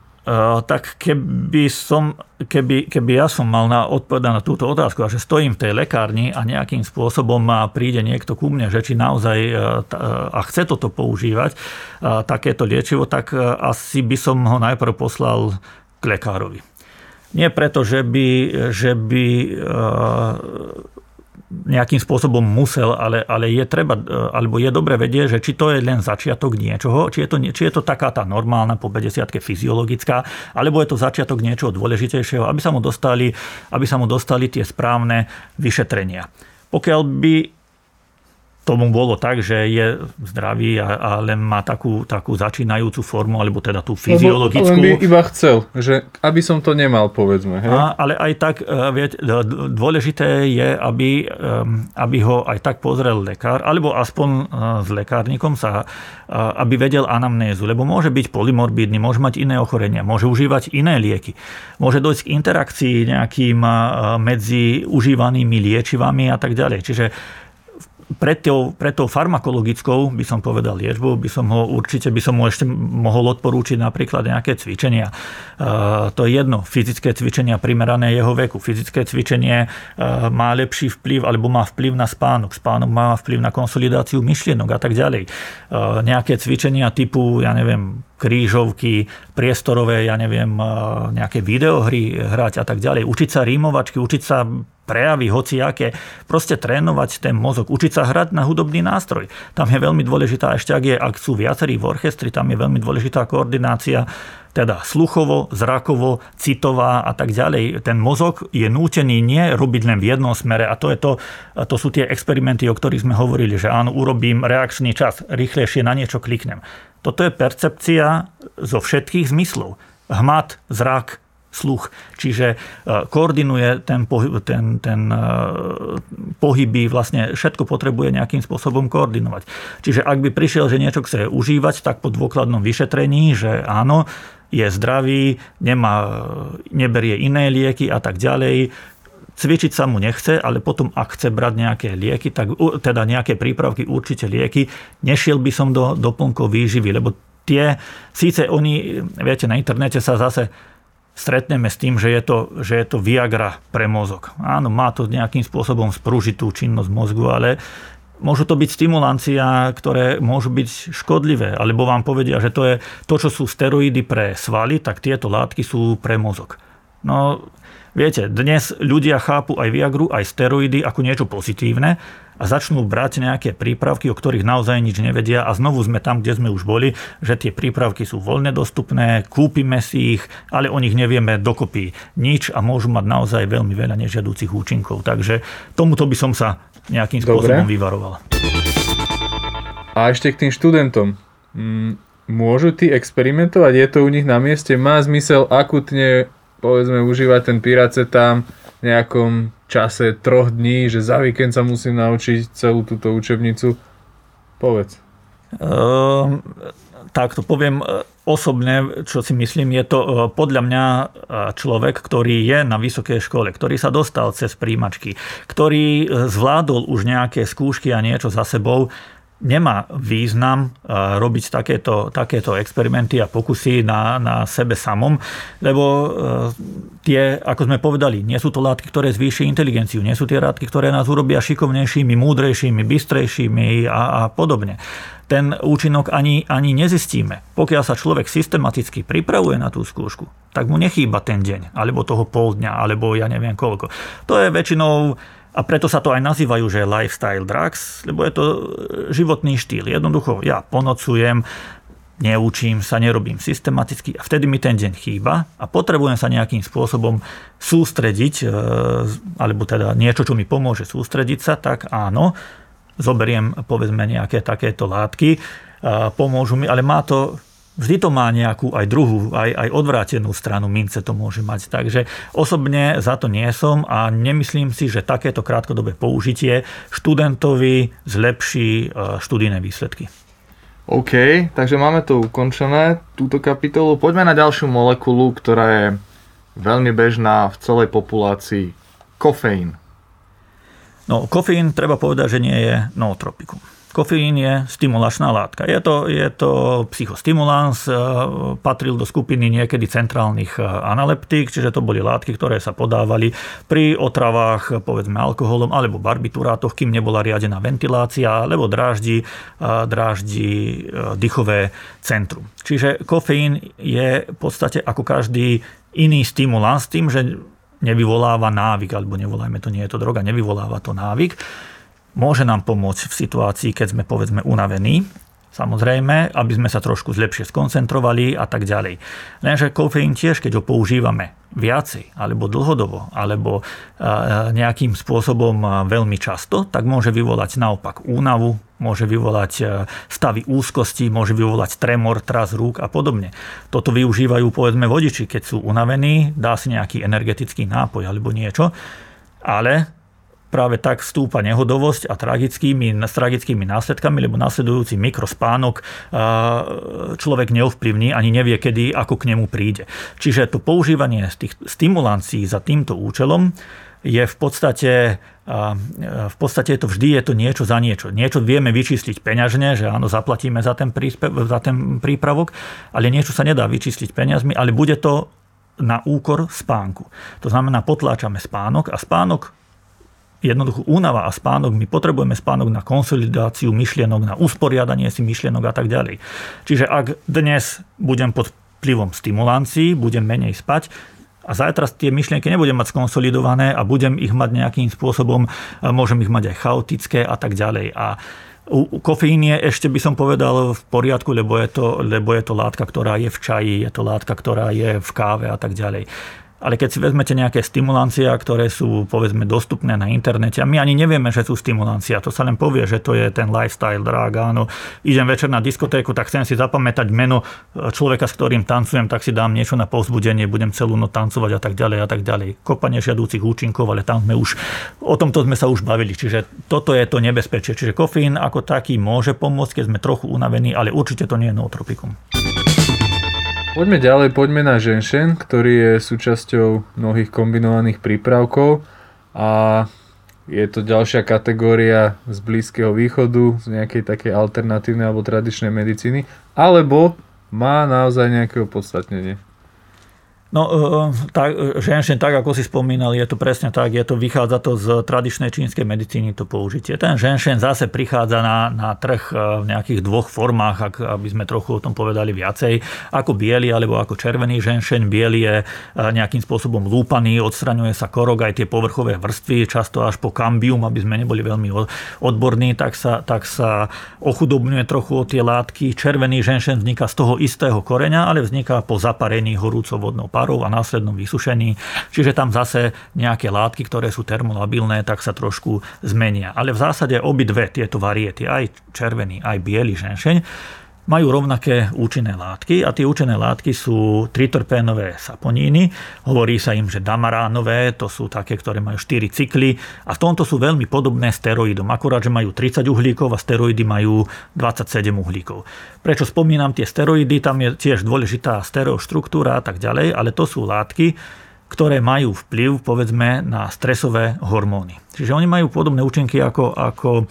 tak keby, som, keby, keby ja som mal na odpovedať na túto otázku a že stojím v tej lekárni a nejakým spôsobom príde niekto ku mne, že či naozaj a chce toto používať, takéto liečivo, tak asi by som ho najprv poslal k lekárovi. Nie preto, že by, že by nejakým spôsobom musel, ale, ale je treba, e, alebo je dobre vedieť, že či to je len začiatok niečoho, či je to, či je to taká tá normálna po 50 fyziologická, alebo je to začiatok niečoho dôležitejšieho, aby sa mu dostali, aby sa mu dostali tie správne vyšetrenia. Pokiaľ by tomu bolo tak, že je zdravý a, a len má takú, takú začínajúcu formu, alebo teda tú fyziologickú. Len by iba chcel, že aby som to nemal, povedzme. Hej? A, ale aj tak, e, viete, dôležité je, aby, aby ho aj tak pozrel lekár, alebo aspoň e, s lekárnikom sa, e, aby vedel anamnézu, lebo môže byť polymorbidný, môže mať iné ochorenia, môže užívať iné lieky, môže dojsť k interakcii nejakým medzi užívanými liečivami a tak ďalej. Čiže pred tou, pred tou farmakologickou, by som povedal, liečbou, by som ho určite, by som mu ešte mohol odporúčiť napríklad nejaké cvičenia. Uh, to je jedno, fyzické cvičenia primerané jeho veku. Fyzické cvičenie uh, má lepší vplyv, alebo má vplyv na spánok. Spánok má vplyv na konsolidáciu myšlienok a tak ďalej. Uh, nejaké cvičenia typu, ja neviem, krížovky, priestorové, ja neviem, nejaké videohry hrať a tak ďalej. Učiť sa rímovačky, učiť sa prejavy, hociaké. Proste trénovať ten mozog, učiť sa hrať na hudobný nástroj. Tam je veľmi dôležitá, ešte ak, je, ak sú viacerí v orchestri, tam je veľmi dôležitá koordinácia teda sluchovo, zrakovo, citová a tak ďalej. Ten mozog je nútený nie robiť len v jednom smere a to, je to, to sú tie experimenty, o ktorých sme hovorili, že áno, urobím reakčný čas, rýchlejšie na niečo kliknem. Toto je percepcia zo všetkých zmyslov. Hmat, zrak, sluch. Čiže e, koordinuje ten, pohyb, ten, ten e, pohyby, vlastne všetko potrebuje nejakým spôsobom koordinovať. Čiže ak by prišiel, že niečo chce užívať, tak po dôkladnom vyšetrení, že áno, je zdravý, nemá, neberie iné lieky a tak ďalej, cvičiť sa mu nechce, ale potom ak chce brať nejaké lieky, tak, teda nejaké prípravky, určite lieky, nešiel by som do doplnkov výživy, lebo tie, síce oni, viete, na internete sa zase stretneme s tým, že je, to, že je to Viagra pre mozog. Áno, má to nejakým spôsobom sprúžitú činnosť mozgu, ale môžu to byť stimulancia, ktoré môžu byť škodlivé, alebo vám povedia, že to je to, čo sú steroidy pre svaly, tak tieto látky sú pre mozog. No, viete, dnes ľudia chápu aj Viagru, aj steroidy ako niečo pozitívne, a začnú brať nejaké prípravky, o ktorých naozaj nič nevedia a znovu sme tam, kde sme už boli, že tie prípravky sú voľne dostupné, kúpime si ich, ale o nich nevieme dokopy nič a môžu mať naozaj veľmi veľa nežiadúcich účinkov. Takže tomuto by som sa nejakým spôsobom Dobre. vyvaroval. A ešte k tým študentom. Mm, môžu tí experimentovať? Je to u nich na mieste? Má zmysel akutne povedzme užívať ten piracetám v nejakom čase troch dní, že za víkend sa musím naučiť celú túto učebnicu? Povedz. Uh, tak to poviem e, osobne, čo si myslím, je to e, podľa mňa e, človek, ktorý je na vysokej škole, ktorý sa dostal cez príjimačky, ktorý zvládol už nejaké skúšky a niečo za sebou, nemá význam eh, robiť takéto, takéto experimenty a pokusy na, na sebe samom, lebo eh, tie, ako sme povedali, nie sú to látky, ktoré zvýši inteligenciu, nie sú tie látky, ktoré nás urobia šikovnejšími, múdrejšími, bystrejšími a, a podobne. Ten účinok ani, ani nezistíme. Pokiaľ sa človek systematicky pripravuje na tú skúšku, tak mu nechýba ten deň, alebo toho pol dňa, alebo ja neviem koľko. To je väčšinou a preto sa to aj nazývajú, že lifestyle drugs, lebo je to e, životný štýl. Jednoducho, ja ponocujem, neučím sa, nerobím systematicky a vtedy mi ten deň chýba a potrebujem sa nejakým spôsobom sústrediť, e, alebo teda niečo, čo mi pomôže sústrediť sa, tak áno, zoberiem povedzme nejaké takéto látky, pomôžu mi, ale má to vždy to má nejakú aj druhú, aj, aj odvrátenú stranu mince to môže mať. Takže osobne za to nie som a nemyslím si, že takéto krátkodobé použitie študentovi zlepší e, študijné výsledky. OK, takže máme to ukončené, túto kapitolu. Poďme na ďalšiu molekulu, ktorá je veľmi bežná v celej populácii. Kofeín. No, kofeín treba povedať, že nie je nootropikum. Kofeín je stimulačná látka. Je to, je to psychostimulans, e, patril do skupiny niekedy centrálnych e, analeptík, čiže to boli látky, ktoré sa podávali pri otravách, povedzme alkoholom alebo barbiturátoch, kým nebola riadená ventilácia, alebo dráždi, e, dráždi dychové centrum. Čiže kofeín je v podstate ako každý iný stimulans tým, že nevyvoláva návyk, alebo nevolajme to, nie je to droga, nevyvoláva to návyk môže nám pomôcť v situácii, keď sme povedzme unavení, samozrejme, aby sme sa trošku lepšie skoncentrovali a tak ďalej. Lenže kofeín tiež, keď ho používame viacej, alebo dlhodobo, alebo e, nejakým spôsobom e, veľmi často, tak môže vyvolať naopak únavu, môže vyvolať e, stavy úzkosti, môže vyvolať tremor, tras rúk a podobne. Toto využívajú povedzme vodiči, keď sú unavení, dá si nejaký energetický nápoj alebo niečo, ale práve tak stúpa nehodovosť a tragickými, s tragickými následkami, lebo následujúci mikrospánok človek neovplyvní ani nevie, kedy, ako k nemu príde. Čiže to používanie tých stimulancií za týmto účelom je v podstate, v podstate to vždy je to niečo za niečo. Niečo vieme vyčísliť peňažne, že áno, zaplatíme za ten, príspe, za ten prípravok, ale niečo sa nedá vyčísliť peniazmi, ale bude to na úkor spánku. To znamená, potláčame spánok a spánok jednoducho únava a spánok, my potrebujeme spánok na konsolidáciu myšlienok, na usporiadanie si myšlienok a tak ďalej. Čiže ak dnes budem pod vplyvom stimulancií, budem menej spať, a zajtra tie myšlienky nebudem mať skonsolidované a budem ich mať nejakým spôsobom, môžem ich mať aj chaotické a tak ďalej. A Kofeín je ešte by som povedal v poriadku, lebo je, to, lebo je to látka, ktorá je v čaji, je to látka, ktorá je v káve a tak ďalej. Ale keď si vezmete nejaké stimulancia, ktoré sú povedzme dostupné na internete a my ani nevieme, že sú stimulancia, to sa len povie, že to je ten lifestyle drag, áno. Idem večer na diskotéku, tak chcem si zapamätať meno človeka, s ktorým tancujem, tak si dám niečo na povzbudenie, budem celú noc tancovať a tak ďalej a tak ďalej. Kopanie žiadúcich účinkov, ale tam sme už, o tomto sme sa už bavili. Čiže toto je to nebezpečie. Čiže kofín ako taký môže pomôcť, keď sme trochu unavení, ale určite to nie je nootropikum. Poďme ďalej, poďme na ženšen, ktorý je súčasťou mnohých kombinovaných prípravkov a je to ďalšia kategória z Blízkeho východu, z nejakej takej alternatívnej alebo tradičnej medicíny, alebo má naozaj nejaké opodstatnenie. No, e, tak, ženšen, tak ako si spomínal, je to presne tak, je to, vychádza to z tradičnej čínskej medicíny to použitie. Ten ženšen zase prichádza na, na trh e, v nejakých dvoch formách, ak, aby sme trochu o tom povedali viacej, ako biely alebo ako červený ženšen. Biely je e, nejakým spôsobom lúpaný, odstraňuje sa korok aj tie povrchové vrstvy, často až po kambium, aby sme neboli veľmi odborní, tak sa, tak sa ochudobňuje trochu o tie látky. Červený ženšen vzniká z toho istého koreňa, ale vzniká po zaparení horúcou vodnou parov a následnom vysušení. Čiže tam zase nejaké látky, ktoré sú termolabilné, tak sa trošku zmenia. Ale v zásade obidve tieto variety, aj červený, aj biely ženšeň, majú rovnaké účinné látky a tie účinné látky sú triterpénové saponíny. Hovorí sa im, že damaránové, to sú také, ktoré majú 4 cykly a v tomto sú veľmi podobné steroidom, akurát, že majú 30 uhlíkov a steroidy majú 27 uhlíkov. Prečo spomínam tie steroidy, tam je tiež dôležitá stereoštruktúra a tak ďalej, ale to sú látky, ktoré majú vplyv, povedzme, na stresové hormóny. Čiže oni majú podobné účinky ako, ako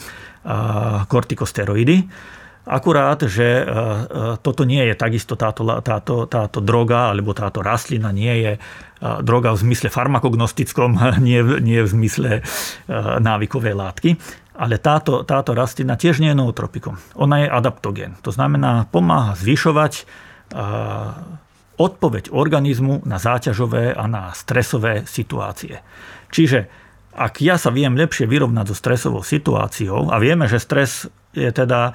kortikosteroidy. Akurát, že e, e, toto nie je takisto táto, táto, táto droga alebo táto rastlina nie je e, droga v zmysle farmakognostickom, nie, nie v zmysle návykovej látky. Ale táto, táto rastlina tiež nie je nootropikom. Ona je adaptogén. To znamená, pomáha zvyšovať odpoveď organizmu na záťažové a na stresové situácie. Čiže ak ja sa viem lepšie vyrovnať so stresovou situáciou a vieme, že stres je teda,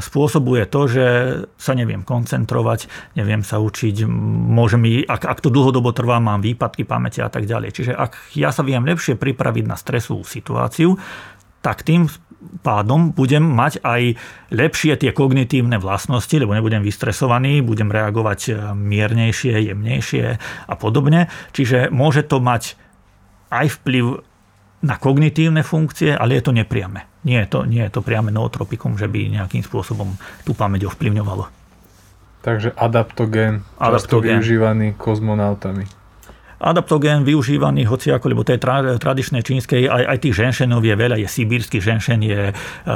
spôsobuje to, že sa neviem koncentrovať, neviem sa učiť, môže ak, ak to dlhodobo trvá, mám výpadky pamäte a tak ďalej. Čiže ak ja sa viem lepšie pripraviť na stresovú situáciu, tak tým pádom budem mať aj lepšie tie kognitívne vlastnosti, lebo nebudem vystresovaný, budem reagovať e, miernejšie, jemnejšie a podobne. Čiže môže to mať aj vplyv na kognitívne funkcie, ale je to nepriame. Nie je to, nie je to priame nootropikum, že by nejakým spôsobom tú pamäť ovplyvňovalo. Takže adaptogén, často využívaný kozmonautami. Adaptogén využívaný hoci ako, lebo tej tra, tradičnej čínskej, aj, aj tých ženšenov je veľa, je sibírsky ženšen, je uh,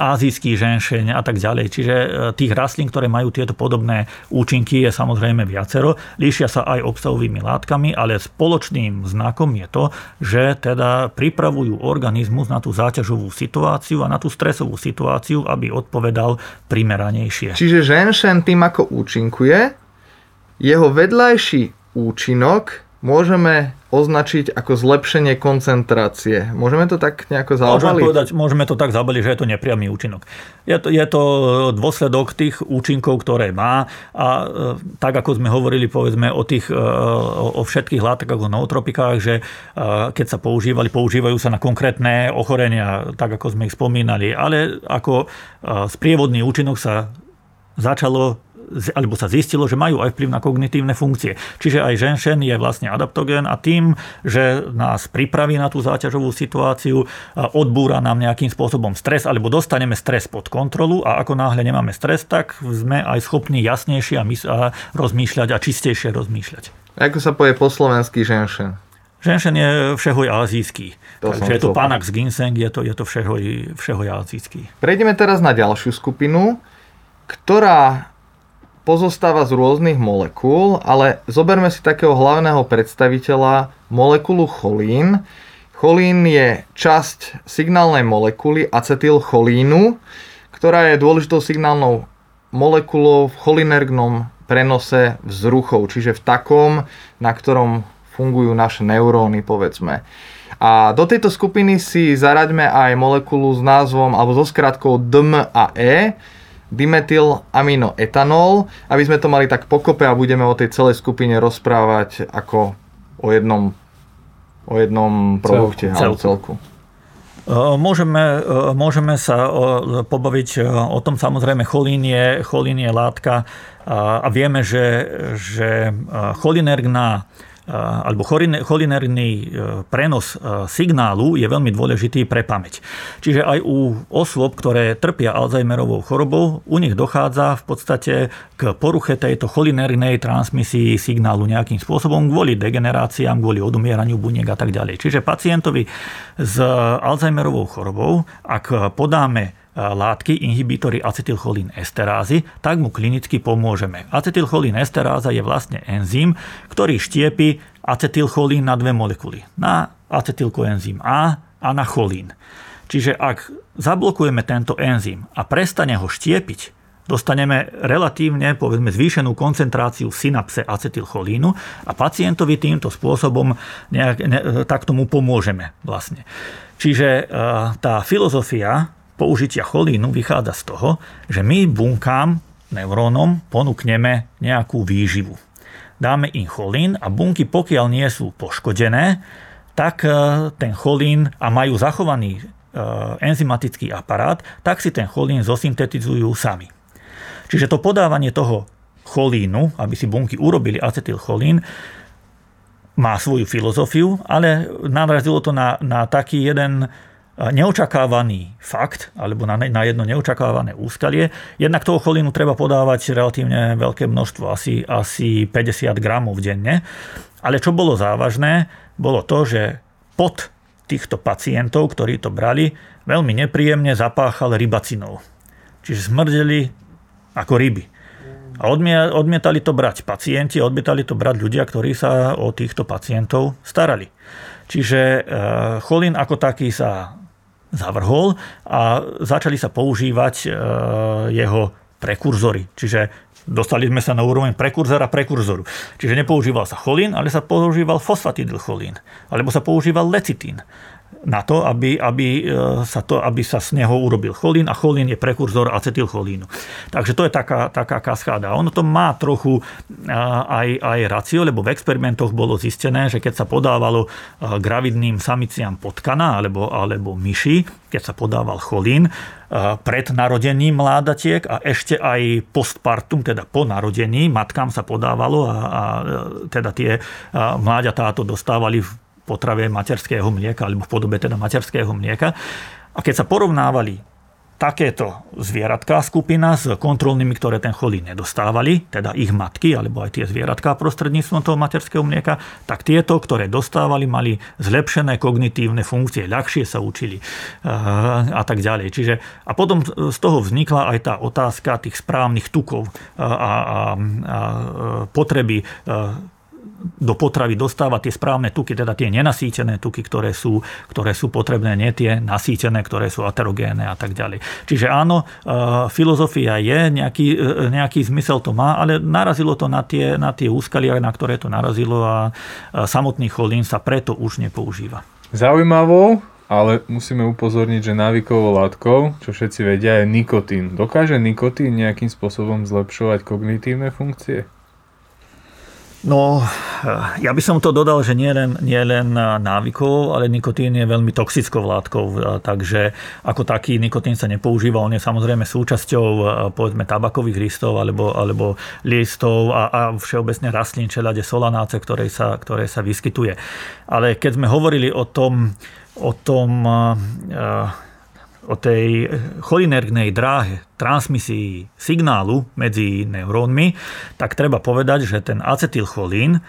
azijský ženšeň a tak ďalej. Čiže tých rastlín, ktoré majú tieto podobné účinky, je samozrejme viacero. Líšia sa aj obsahovými látkami, ale spoločným znakom je to, že teda pripravujú organizmus na tú záťažovú situáciu a na tú stresovú situáciu, aby odpovedal primeranejšie. Čiže ženšen tým, ako účinkuje, jeho vedľajší účinok môžeme označiť ako zlepšenie koncentrácie. Môžeme to tak nejako zabaliť? Môžeme, povedať, môžeme to tak zabaliť, že je to nepriamy účinok. Je to, je to dôsledok tých účinkov, ktoré má a e, tak ako sme hovorili povedzme o, tých, e, o, o všetkých látkach ako nootropikách, že e, keď sa používali, používajú sa na konkrétne ochorenia, tak ako sme ich spomínali, ale ako sprievodný účinok sa začalo alebo sa zistilo, že majú aj vplyv na kognitívne funkcie. Čiže aj ženšen je vlastne adaptogén a tým, že nás pripraví na tú záťažovú situáciu, odbúra nám nejakým spôsobom stres, alebo dostaneme stres pod kontrolu a ako náhle nemáme stres, tak sme aj schopní jasnejšie a, mys- a rozmýšľať a čistejšie rozmýšľať. Ako sa povie po slovensky ženšen? Ženšen je všehoj azijský. To Takže je to Panax ginseng, je to, je to všehoj, všehoj azijský. Prejdeme teraz na ďalšiu skupinu, ktorá pozostáva z rôznych molekúl, ale zoberme si takého hlavného predstaviteľa molekulu cholín. Cholín je časť signálnej molekuly acetylcholínu, ktorá je dôležitou signálnou molekulou v cholinergnom prenose vzruchov, čiže v takom, na ktorom fungujú naše neuróny, povedzme. A do tejto skupiny si zaraďme aj molekulu s názvom alebo so skratkou DMAE, dimetyl aminoetanol, aby sme to mali tak pokope a budeme o tej celej skupine rozprávať ako o jednom, o jednom produkte celku. alebo celku. Môžeme, môžeme sa pobaviť o tom, samozrejme, cholín je, cholín je látka a vieme, že, že cholinergná alebo cholinerný e, prenos e, signálu je veľmi dôležitý pre pamäť. Čiže aj u osôb, ktoré trpia Alzheimerovou chorobou, u nich dochádza v podstate k poruche tejto cholinernej transmisii signálu nejakým spôsobom kvôli degeneráciám, kvôli odumieraniu buniek a tak ďalej. Čiže pacientovi s Alzheimerovou chorobou, ak podáme látky, inhibitory acetylcholín esterázy, tak mu klinicky pomôžeme. Acetylcholín esteráza je vlastne enzym, ktorý štiepi acetylcholín na dve molekuly. Na acetylkoenzym A a na cholín. Čiže ak zablokujeme tento enzym a prestane ho štiepiť, dostaneme relatívne povedzme zvýšenú koncentráciu synapse acetylcholínu a pacientovi týmto spôsobom nejak, ne, tak tomu pomôžeme vlastne. Čiže tá filozofia použitia cholínu vychádza z toho, že my bunkám, neurónom, ponúkneme nejakú výživu. Dáme im cholín a bunky, pokiaľ nie sú poškodené, tak e, ten cholín a majú zachovaný e, enzymatický aparát, tak si ten cholín zosyntetizujú sami. Čiže to podávanie toho cholínu, aby si bunky urobili acetylcholín, má svoju filozofiu, ale narazilo to na, na taký jeden neočakávaný fakt, alebo na, na jedno neočakávané úskalie. Jednak toho cholínu treba podávať relatívne veľké množstvo, asi, asi 50 gramov denne. Ale čo bolo závažné, bolo to, že pod týchto pacientov, ktorí to brali, veľmi nepríjemne zapáchal rybacinou. Čiže smrdeli ako ryby. A odmietali to brať pacienti, odmietali to brať ľudia, ktorí sa o týchto pacientov starali. Čiže eh, cholín ako taký sa zavrhol a začali sa používať e, jeho prekurzory. Čiže dostali sme sa na úroveň prekurzora prekurzoru. Čiže nepoužíval sa cholín, ale sa používal fosfatidylcholín. Alebo sa používal lecitín na to, aby, aby, e, sa to, aby sa z neho urobil cholín a cholín je prekurzor acetylcholínu. Takže to je taká, taká kaskáda. Ono to má trochu e, aj, aj racio, lebo v experimentoch bolo zistené, že keď sa podávalo e, gravidným samiciam potkana alebo, alebo myši, keď sa podával cholín, pred narodením mládatiek a ešte aj postpartum, teda po narodení, matkám sa podávalo a, a teda tie mláďatá to dostávali v potrave materského mlieka alebo v podobe teda materského mlieka. A keď sa porovnávali takéto zvieratká skupina s kontrolnými, ktoré ten cholín nedostávali, teda ich matky, alebo aj tie zvieratká prostredníctvom toho materského mlieka, tak tieto, ktoré dostávali, mali zlepšené kognitívne funkcie, ľahšie sa učili a tak ďalej. Čiže, a potom z toho vznikla aj tá otázka tých správnych tukov a, a, a potreby do potravy dostáva tie správne tuky, teda tie nenasýtené tuky, ktoré sú, ktoré sú potrebné, nie tie nasýtené, ktoré sú aterogénne a tak ďalej. Čiže áno, e, filozofia je, nejaký, e, nejaký zmysel to má, ale narazilo to na tie, na tie úskalia, na ktoré to narazilo a samotný cholín sa preto už nepoužíva. Zaujímavou, ale musíme upozorniť, že návykovou látkou, čo všetci vedia, je nikotín. Dokáže nikotín nejakým spôsobom zlepšovať kognitívne funkcie? No, ja by som to dodal, že nie len, nie len návykov, ale nikotín je veľmi toxickou látkou, takže ako taký nikotín sa nepoužíva, on je samozrejme súčasťou povedzme tabakových listov alebo, alebo listov a, a všeobecne rastlín čelade solanáce, ktoré sa, ktoré sa vyskytuje. Ale keď sme hovorili o tom, o tom uh, o tej cholinergnej dráhe transmisii signálu medzi neurónmi, tak treba povedať, že ten acetylcholín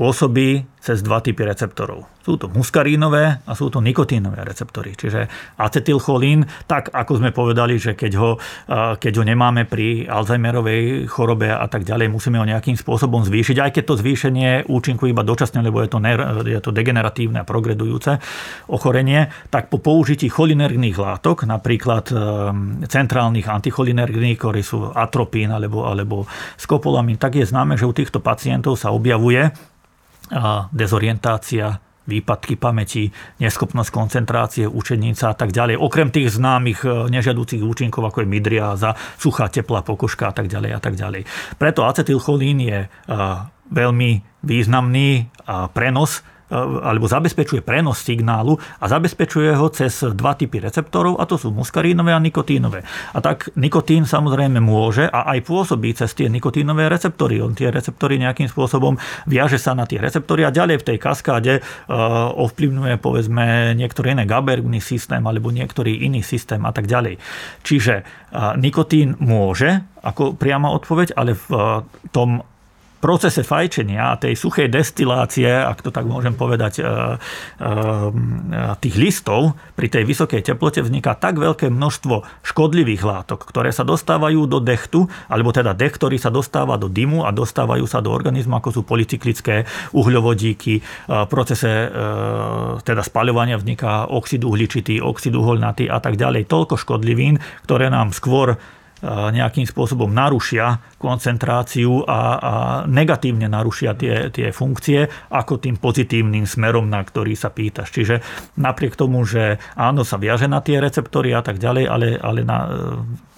pôsobí cez dva typy receptorov. Sú to muskarínové a sú to nikotínové receptory. Čiže acetylcholín, tak ako sme povedali, že keď ho, keď ho nemáme pri Alzheimerovej chorobe a tak ďalej, musíme ho nejakým spôsobom zvýšiť, aj keď to zvýšenie účinkuje iba dočasne, lebo je to, je to degeneratívne a progredujúce ochorenie, tak po použití cholinergných látok, napríklad e, centrálnych anticholinergných, ktorí sú atropín alebo, alebo skopolamin, tak je známe, že u týchto pacientov sa objavuje dezorientácia, výpadky pamäti, neschopnosť koncentrácie učeníca a tak ďalej. Okrem tých známych e, nežiadúcich účinkov, ako je midriáza, suchá, teplá pokožka a tak ďalej a tak ďalej. Preto acetylcholín je e, veľmi významný prenos alebo zabezpečuje prenos signálu a zabezpečuje ho cez dva typy receptorov, a to sú muskarínové a nikotínové. A tak nikotín samozrejme môže a aj pôsobí cez tie nikotínové receptory. On tie receptory nejakým spôsobom viaže sa na tie receptory a ďalej v tej kaskáde eh, ovplyvňuje povedzme niektorý iný gabergný systém alebo niektorý iný systém a tak ďalej. Čiže eh, nikotín môže ako priama odpoveď, ale v tom procese fajčenia a tej suchej destilácie, ak to tak môžem povedať, e, e, tých listov pri tej vysokej teplote vzniká tak veľké množstvo škodlivých látok, ktoré sa dostávajú do dechtu, alebo teda dech, ktorý sa dostáva do dymu a dostávajú sa do organizmu, ako sú polycyklické uhľovodíky. Procese e, teda spaľovania vzniká oxid uhličitý, oxid uholnatý a tak ďalej. Toľko škodlivín, ktoré nám skôr nejakým spôsobom narušia koncentráciu a, a negatívne narušia tie, tie funkcie ako tým pozitívnym smerom, na ktorý sa pýtaš. Čiže napriek tomu, že áno, sa viaže na tie receptory a tak ďalej, ale, ale na,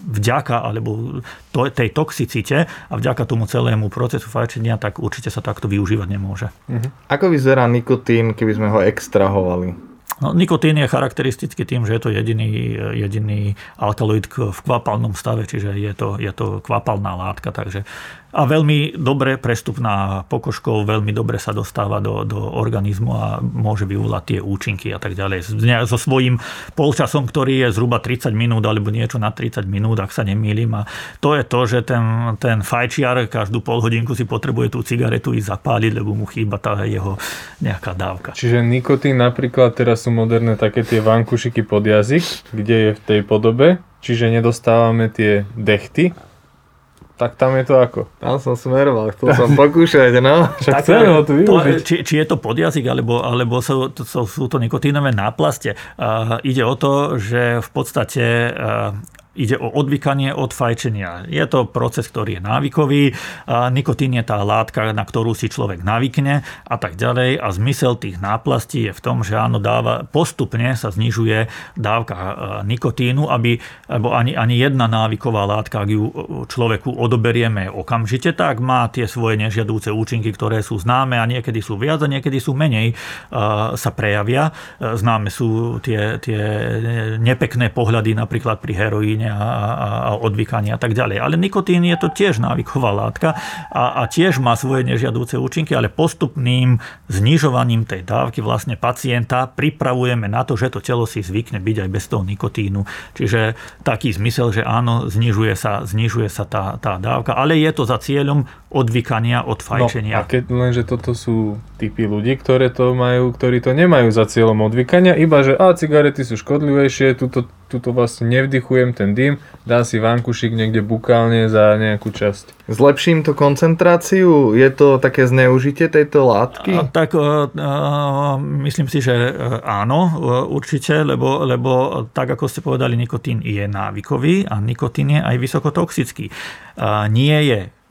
vďaka alebo to, tej toxicite a vďaka tomu celému procesu fajčenia, tak určite sa takto využívať nemôže. Mhm. Ako vyzerá nikotín, keby sme ho extrahovali? No, nikotín je charakteristický tým, že je to jediný, jediný alkaloid v kvapalnom stave, čiže je to, je to kvapalná látka, takže a veľmi dobre prestupná pokožkou, veľmi dobre sa dostáva do, do organizmu a môže vyvolať tie účinky a tak ďalej. So svojím polčasom, ktorý je zhruba 30 minút alebo niečo na 30 minút, ak sa nemýlim. A to je to, že ten, ten fajčiar každú pol hodinku si potrebuje tú cigaretu ísť zapáliť, lebo mu chýba tá jeho nejaká dávka. Čiže nikotín napríklad teraz sú moderné také tie vankušiky pod jazyk, kde je v tej podobe, čiže nedostávame tie dechty, tak tam je to ako? Tam som smeroval, chcel som pokúšať, no. Však chceme ho tu využiť. či, či je to podjazyk, alebo, alebo sú, to, sú to nikotínové náplaste. Uh, ide o to, že v podstate uh, ide o odvykanie od fajčenia. Je to proces, ktorý je návykový, nikotín je tá látka, na ktorú si človek navykne a tak ďalej a zmysel tých náplastí je v tom, že áno, dáva, postupne sa znižuje dávka nikotínu, aby, alebo ani, ani jedna návyková látka, ak ju človeku odoberieme okamžite, tak má tie svoje nežiadúce účinky, ktoré sú známe a niekedy sú viac a niekedy sú menej sa prejavia. Známe sú tie, tie nepekné pohľady napríklad pri heroíne fajčenia a, a odvykania a tak ďalej. Ale nikotín je to tiež návyková látka a, a tiež má svoje nežiadúce účinky, ale postupným znižovaním tej dávky vlastne pacienta pripravujeme na to, že to telo si zvykne byť aj bez toho nikotínu. Čiže taký zmysel, že áno, znižuje sa, znižuje sa tá, tá dávka, ale je to za cieľom odvykania od fajčenia. No, a keď lenže toto sú typy ľudí, ktoré to majú, ktorí to nemajú za cieľom odvykania, iba že a cigarety sú škodlivejšie, tuto, tuto vlastne nevdychujem ten dym, dá si vankušik niekde bukálne za nejakú časť. Zlepším to koncentráciu? Je to také zneužitie tejto látky? A, tak a, a, myslím si, že e, áno, e, určite, lebo, lebo tak ako ste povedali, nikotín je návykový a nikotín je aj vysokotoxický. A, nie je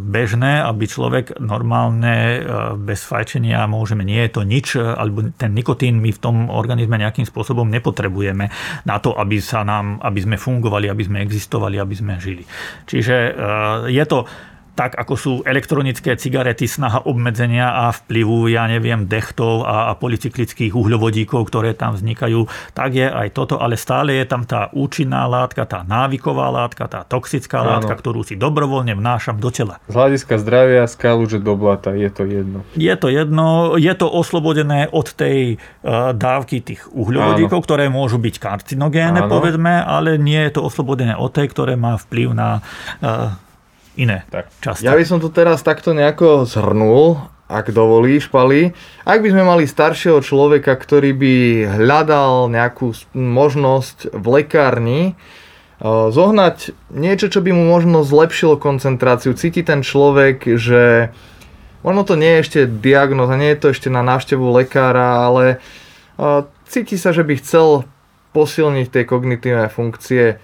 bežné, aby človek normálne bez fajčenia môžeme, nie je to nič, alebo ten nikotín my v tom organizme nejakým spôsobom nepotrebujeme na to, aby, sa nám, aby sme fungovali, aby sme existovali, aby sme žili. Čiže je to tak ako sú elektronické cigarety snaha obmedzenia a vplyvu, ja neviem, dechtov a, a polycyklických uhľovodíkov, ktoré tam vznikajú, tak je aj toto, ale stále je tam tá účinná látka, tá návyková látka, tá toxická Áno. látka, ktorú si dobrovoľne vnášam do tela. Z hľadiska zdravia skálu, že do blata, je to jedno. Je to jedno, je to oslobodené od tej uh, dávky tých uhľovodíkov, Áno. ktoré môžu byť karcinogénne, Áno. povedzme, ale nie je to oslobodené od tej, ktoré má vplyv na uh, iné tak. časti. Ja by som to teraz takto nejako zhrnul, ak dovolíš, Pali. Ak by sme mali staršieho človeka, ktorý by hľadal nejakú možnosť v lekárni, e, zohnať niečo, čo by mu možno zlepšilo koncentráciu. Cíti ten človek, že možno to nie je ešte diagnoza, nie je to ešte na návštevu lekára, ale e, cíti sa, že by chcel posilniť tie kognitívne funkcie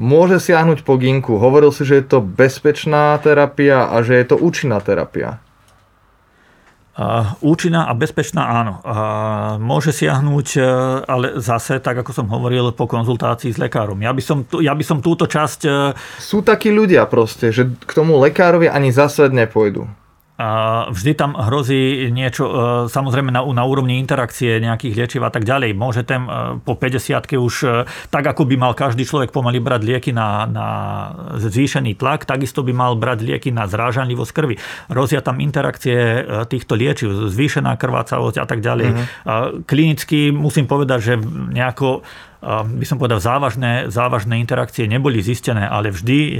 môže siahnuť po ginku. Hovoril si, že je to bezpečná terapia a že je to účinná terapia. Účinná a bezpečná áno. Môže siahnuť, uh, ale zase, tak ako som hovoril, po konzultácii s lekárom. Ja by som, ja by som túto časť... Uh, Sú takí ľudia proste, že k tomu lekárovi ani zasvet nepôjdu. Vždy tam hrozí niečo, e, samozrejme na, na úrovni interakcie nejakých liečiv a tak ďalej. Môže ten e, po 50 už, e, tak ako by mal každý človek pomaly brať lieky na, na zvýšený tlak, takisto by mal brať lieky na zrážanlivosť krvi. Hrozia tam interakcie týchto liečiv, zvýšená krvácavosť a tak ďalej. Uh-huh. Klinicky musím povedať, že nejako by som povedal, závažné, závažné interakcie neboli zistené, ale vždy e,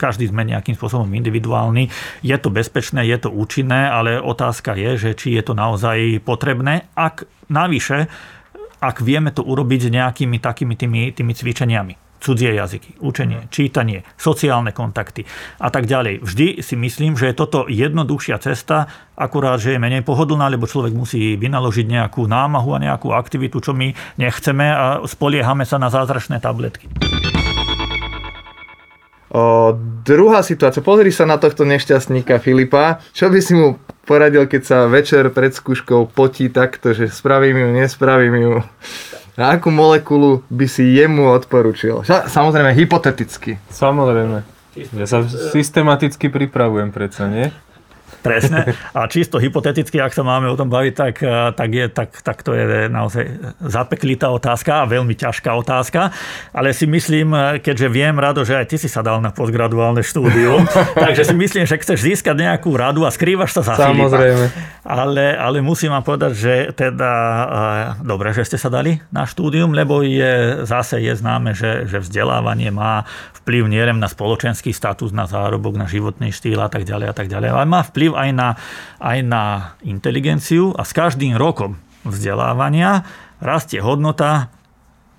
každý sme nejakým spôsobom individuálny. Je to bezpečné, je to účinné, ale otázka je, že či je to naozaj potrebné. Ak navyše, ak vieme to urobiť s nejakými takými tými, tými cvičeniami cudzie jazyky, učenie, čítanie, sociálne kontakty a tak ďalej. Vždy si myslím, že je toto jednoduchšia cesta, akurát, že je menej pohodlná, lebo človek musí vynaložiť nejakú námahu a nejakú aktivitu, čo my nechceme a spoliehame sa na zázračné tabletky. O, druhá situácia. Pozri sa na tohto nešťastníka Filipa. Čo by si mu poradil, keď sa večer pred skúškou potí takto, že spravím ju, nespravím ju? A akú molekulu by si jemu odporučil? Samozrejme, hypoteticky. Samozrejme. Ja sa systematicky pripravujem predsa, nie? Presne. A čisto hypoteticky, ak sa máme o tom baviť, tak, eh, tak, je, tak, tak to je naozaj zapeklitá otázka a veľmi ťažká otázka. Ale si myslím, eh, keďže viem, Rado, že aj ty si sa dal na postgraduálne štúdium, takže si myslím, že chceš získať nejakú radu a skrývaš sa za Samozrejme. Filipa. Ale, ale musím vám povedať, že teda, eh, dobre, že ste sa dali na štúdium, lebo je, zase je známe, že, že vzdelávanie má vplyv nielen na spoločenský status, na zárobok, na životný štýl a tak ďalej a tak ďalej, ale má vplyv vplyv aj na, aj na inteligenciu a s každým rokom vzdelávania rastie hodnota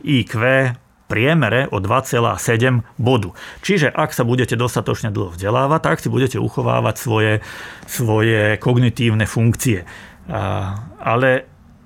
IQ priemere o 2,7 bodu. Čiže ak sa budete dostatočne dlho vzdelávať, tak si budete uchovávať svoje, svoje kognitívne funkcie. Ale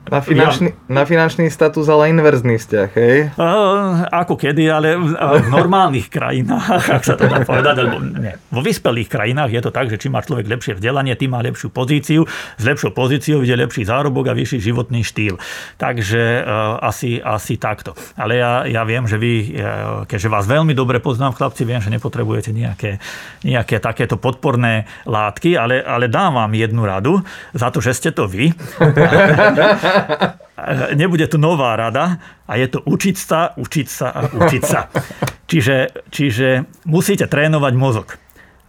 na finančný, ja, na finančný status, ale inverzný vzťah, hej? Uh, ako kedy, ale v, v normálnych krajinách, ak sa to dá povedať, alebo nie. Vo vyspelých krajinách je to tak, že či má človek lepšie vzdelanie, tým má lepšiu pozíciu, s lepšou pozíciou ide lepší zárobok a vyšší životný štýl. Takže uh, asi, asi takto. Ale ja, ja viem, že vy, uh, keďže vás veľmi dobre poznám, chlapci, viem, že nepotrebujete nejaké, nejaké takéto podporné látky, ale, ale dám vám jednu radu za to, že ste to vy. nebude tu nová rada a je to učiť sa, učiť sa a učiť sa. Čiže, čiže musíte trénovať mozog.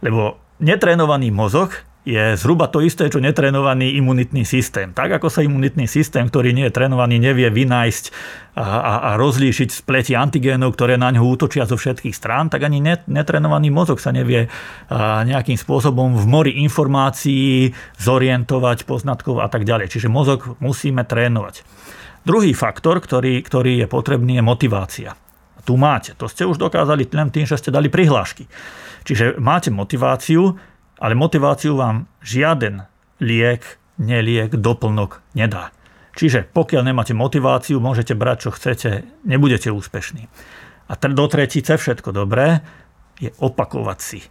Lebo netrénovaný mozog je zhruba to isté, čo netrénovaný imunitný systém. Tak ako sa imunitný systém, ktorý nie je trénovaný, nevie vynájsť a, a, a rozlíšiť spleti antigénov, ktoré na ňo útočia zo všetkých strán, tak ani net, netrénovaný mozog sa nevie a, nejakým spôsobom v mori informácií zorientovať, poznatkov a tak ďalej. Čiže mozog musíme trénovať. Druhý faktor, ktorý, ktorý je potrebný, je motivácia. Tu máte. To ste už dokázali len tým, že ste dali prihlášky. Čiže máte motiváciu, ale motiváciu vám žiaden liek, neliek, doplnok nedá. Čiže pokiaľ nemáte motiváciu, môžete brať, čo chcete, nebudete úspešní. A do tretice všetko dobré je opakovať si.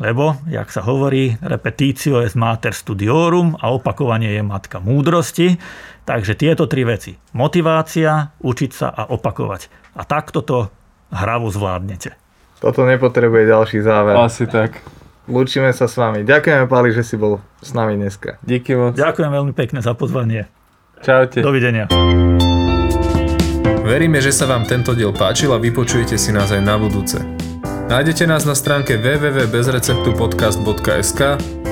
Lebo, jak sa hovorí, repetitio est mater studiorum a opakovanie je matka múdrosti. Takže tieto tri veci. Motivácia, učiť sa a opakovať. A takto to hravu zvládnete. Toto nepotrebuje ďalší záver. Asi tak. Lúčime sa s vami. Ďakujeme, Pali, že si bol s nami dneska. Díky moc. Ďakujem veľmi pekne za pozvanie. Čaute. Dovidenia. Veríme, že sa vám tento diel páčil a vypočujete si nás aj na budúce. Nájdete nás na stránke www.bezreceptupodcast.sk,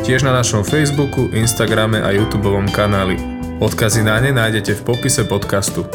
tiež na našom Facebooku, Instagrame a YouTube kanáli. Odkazy na ne nájdete v popise podcastu.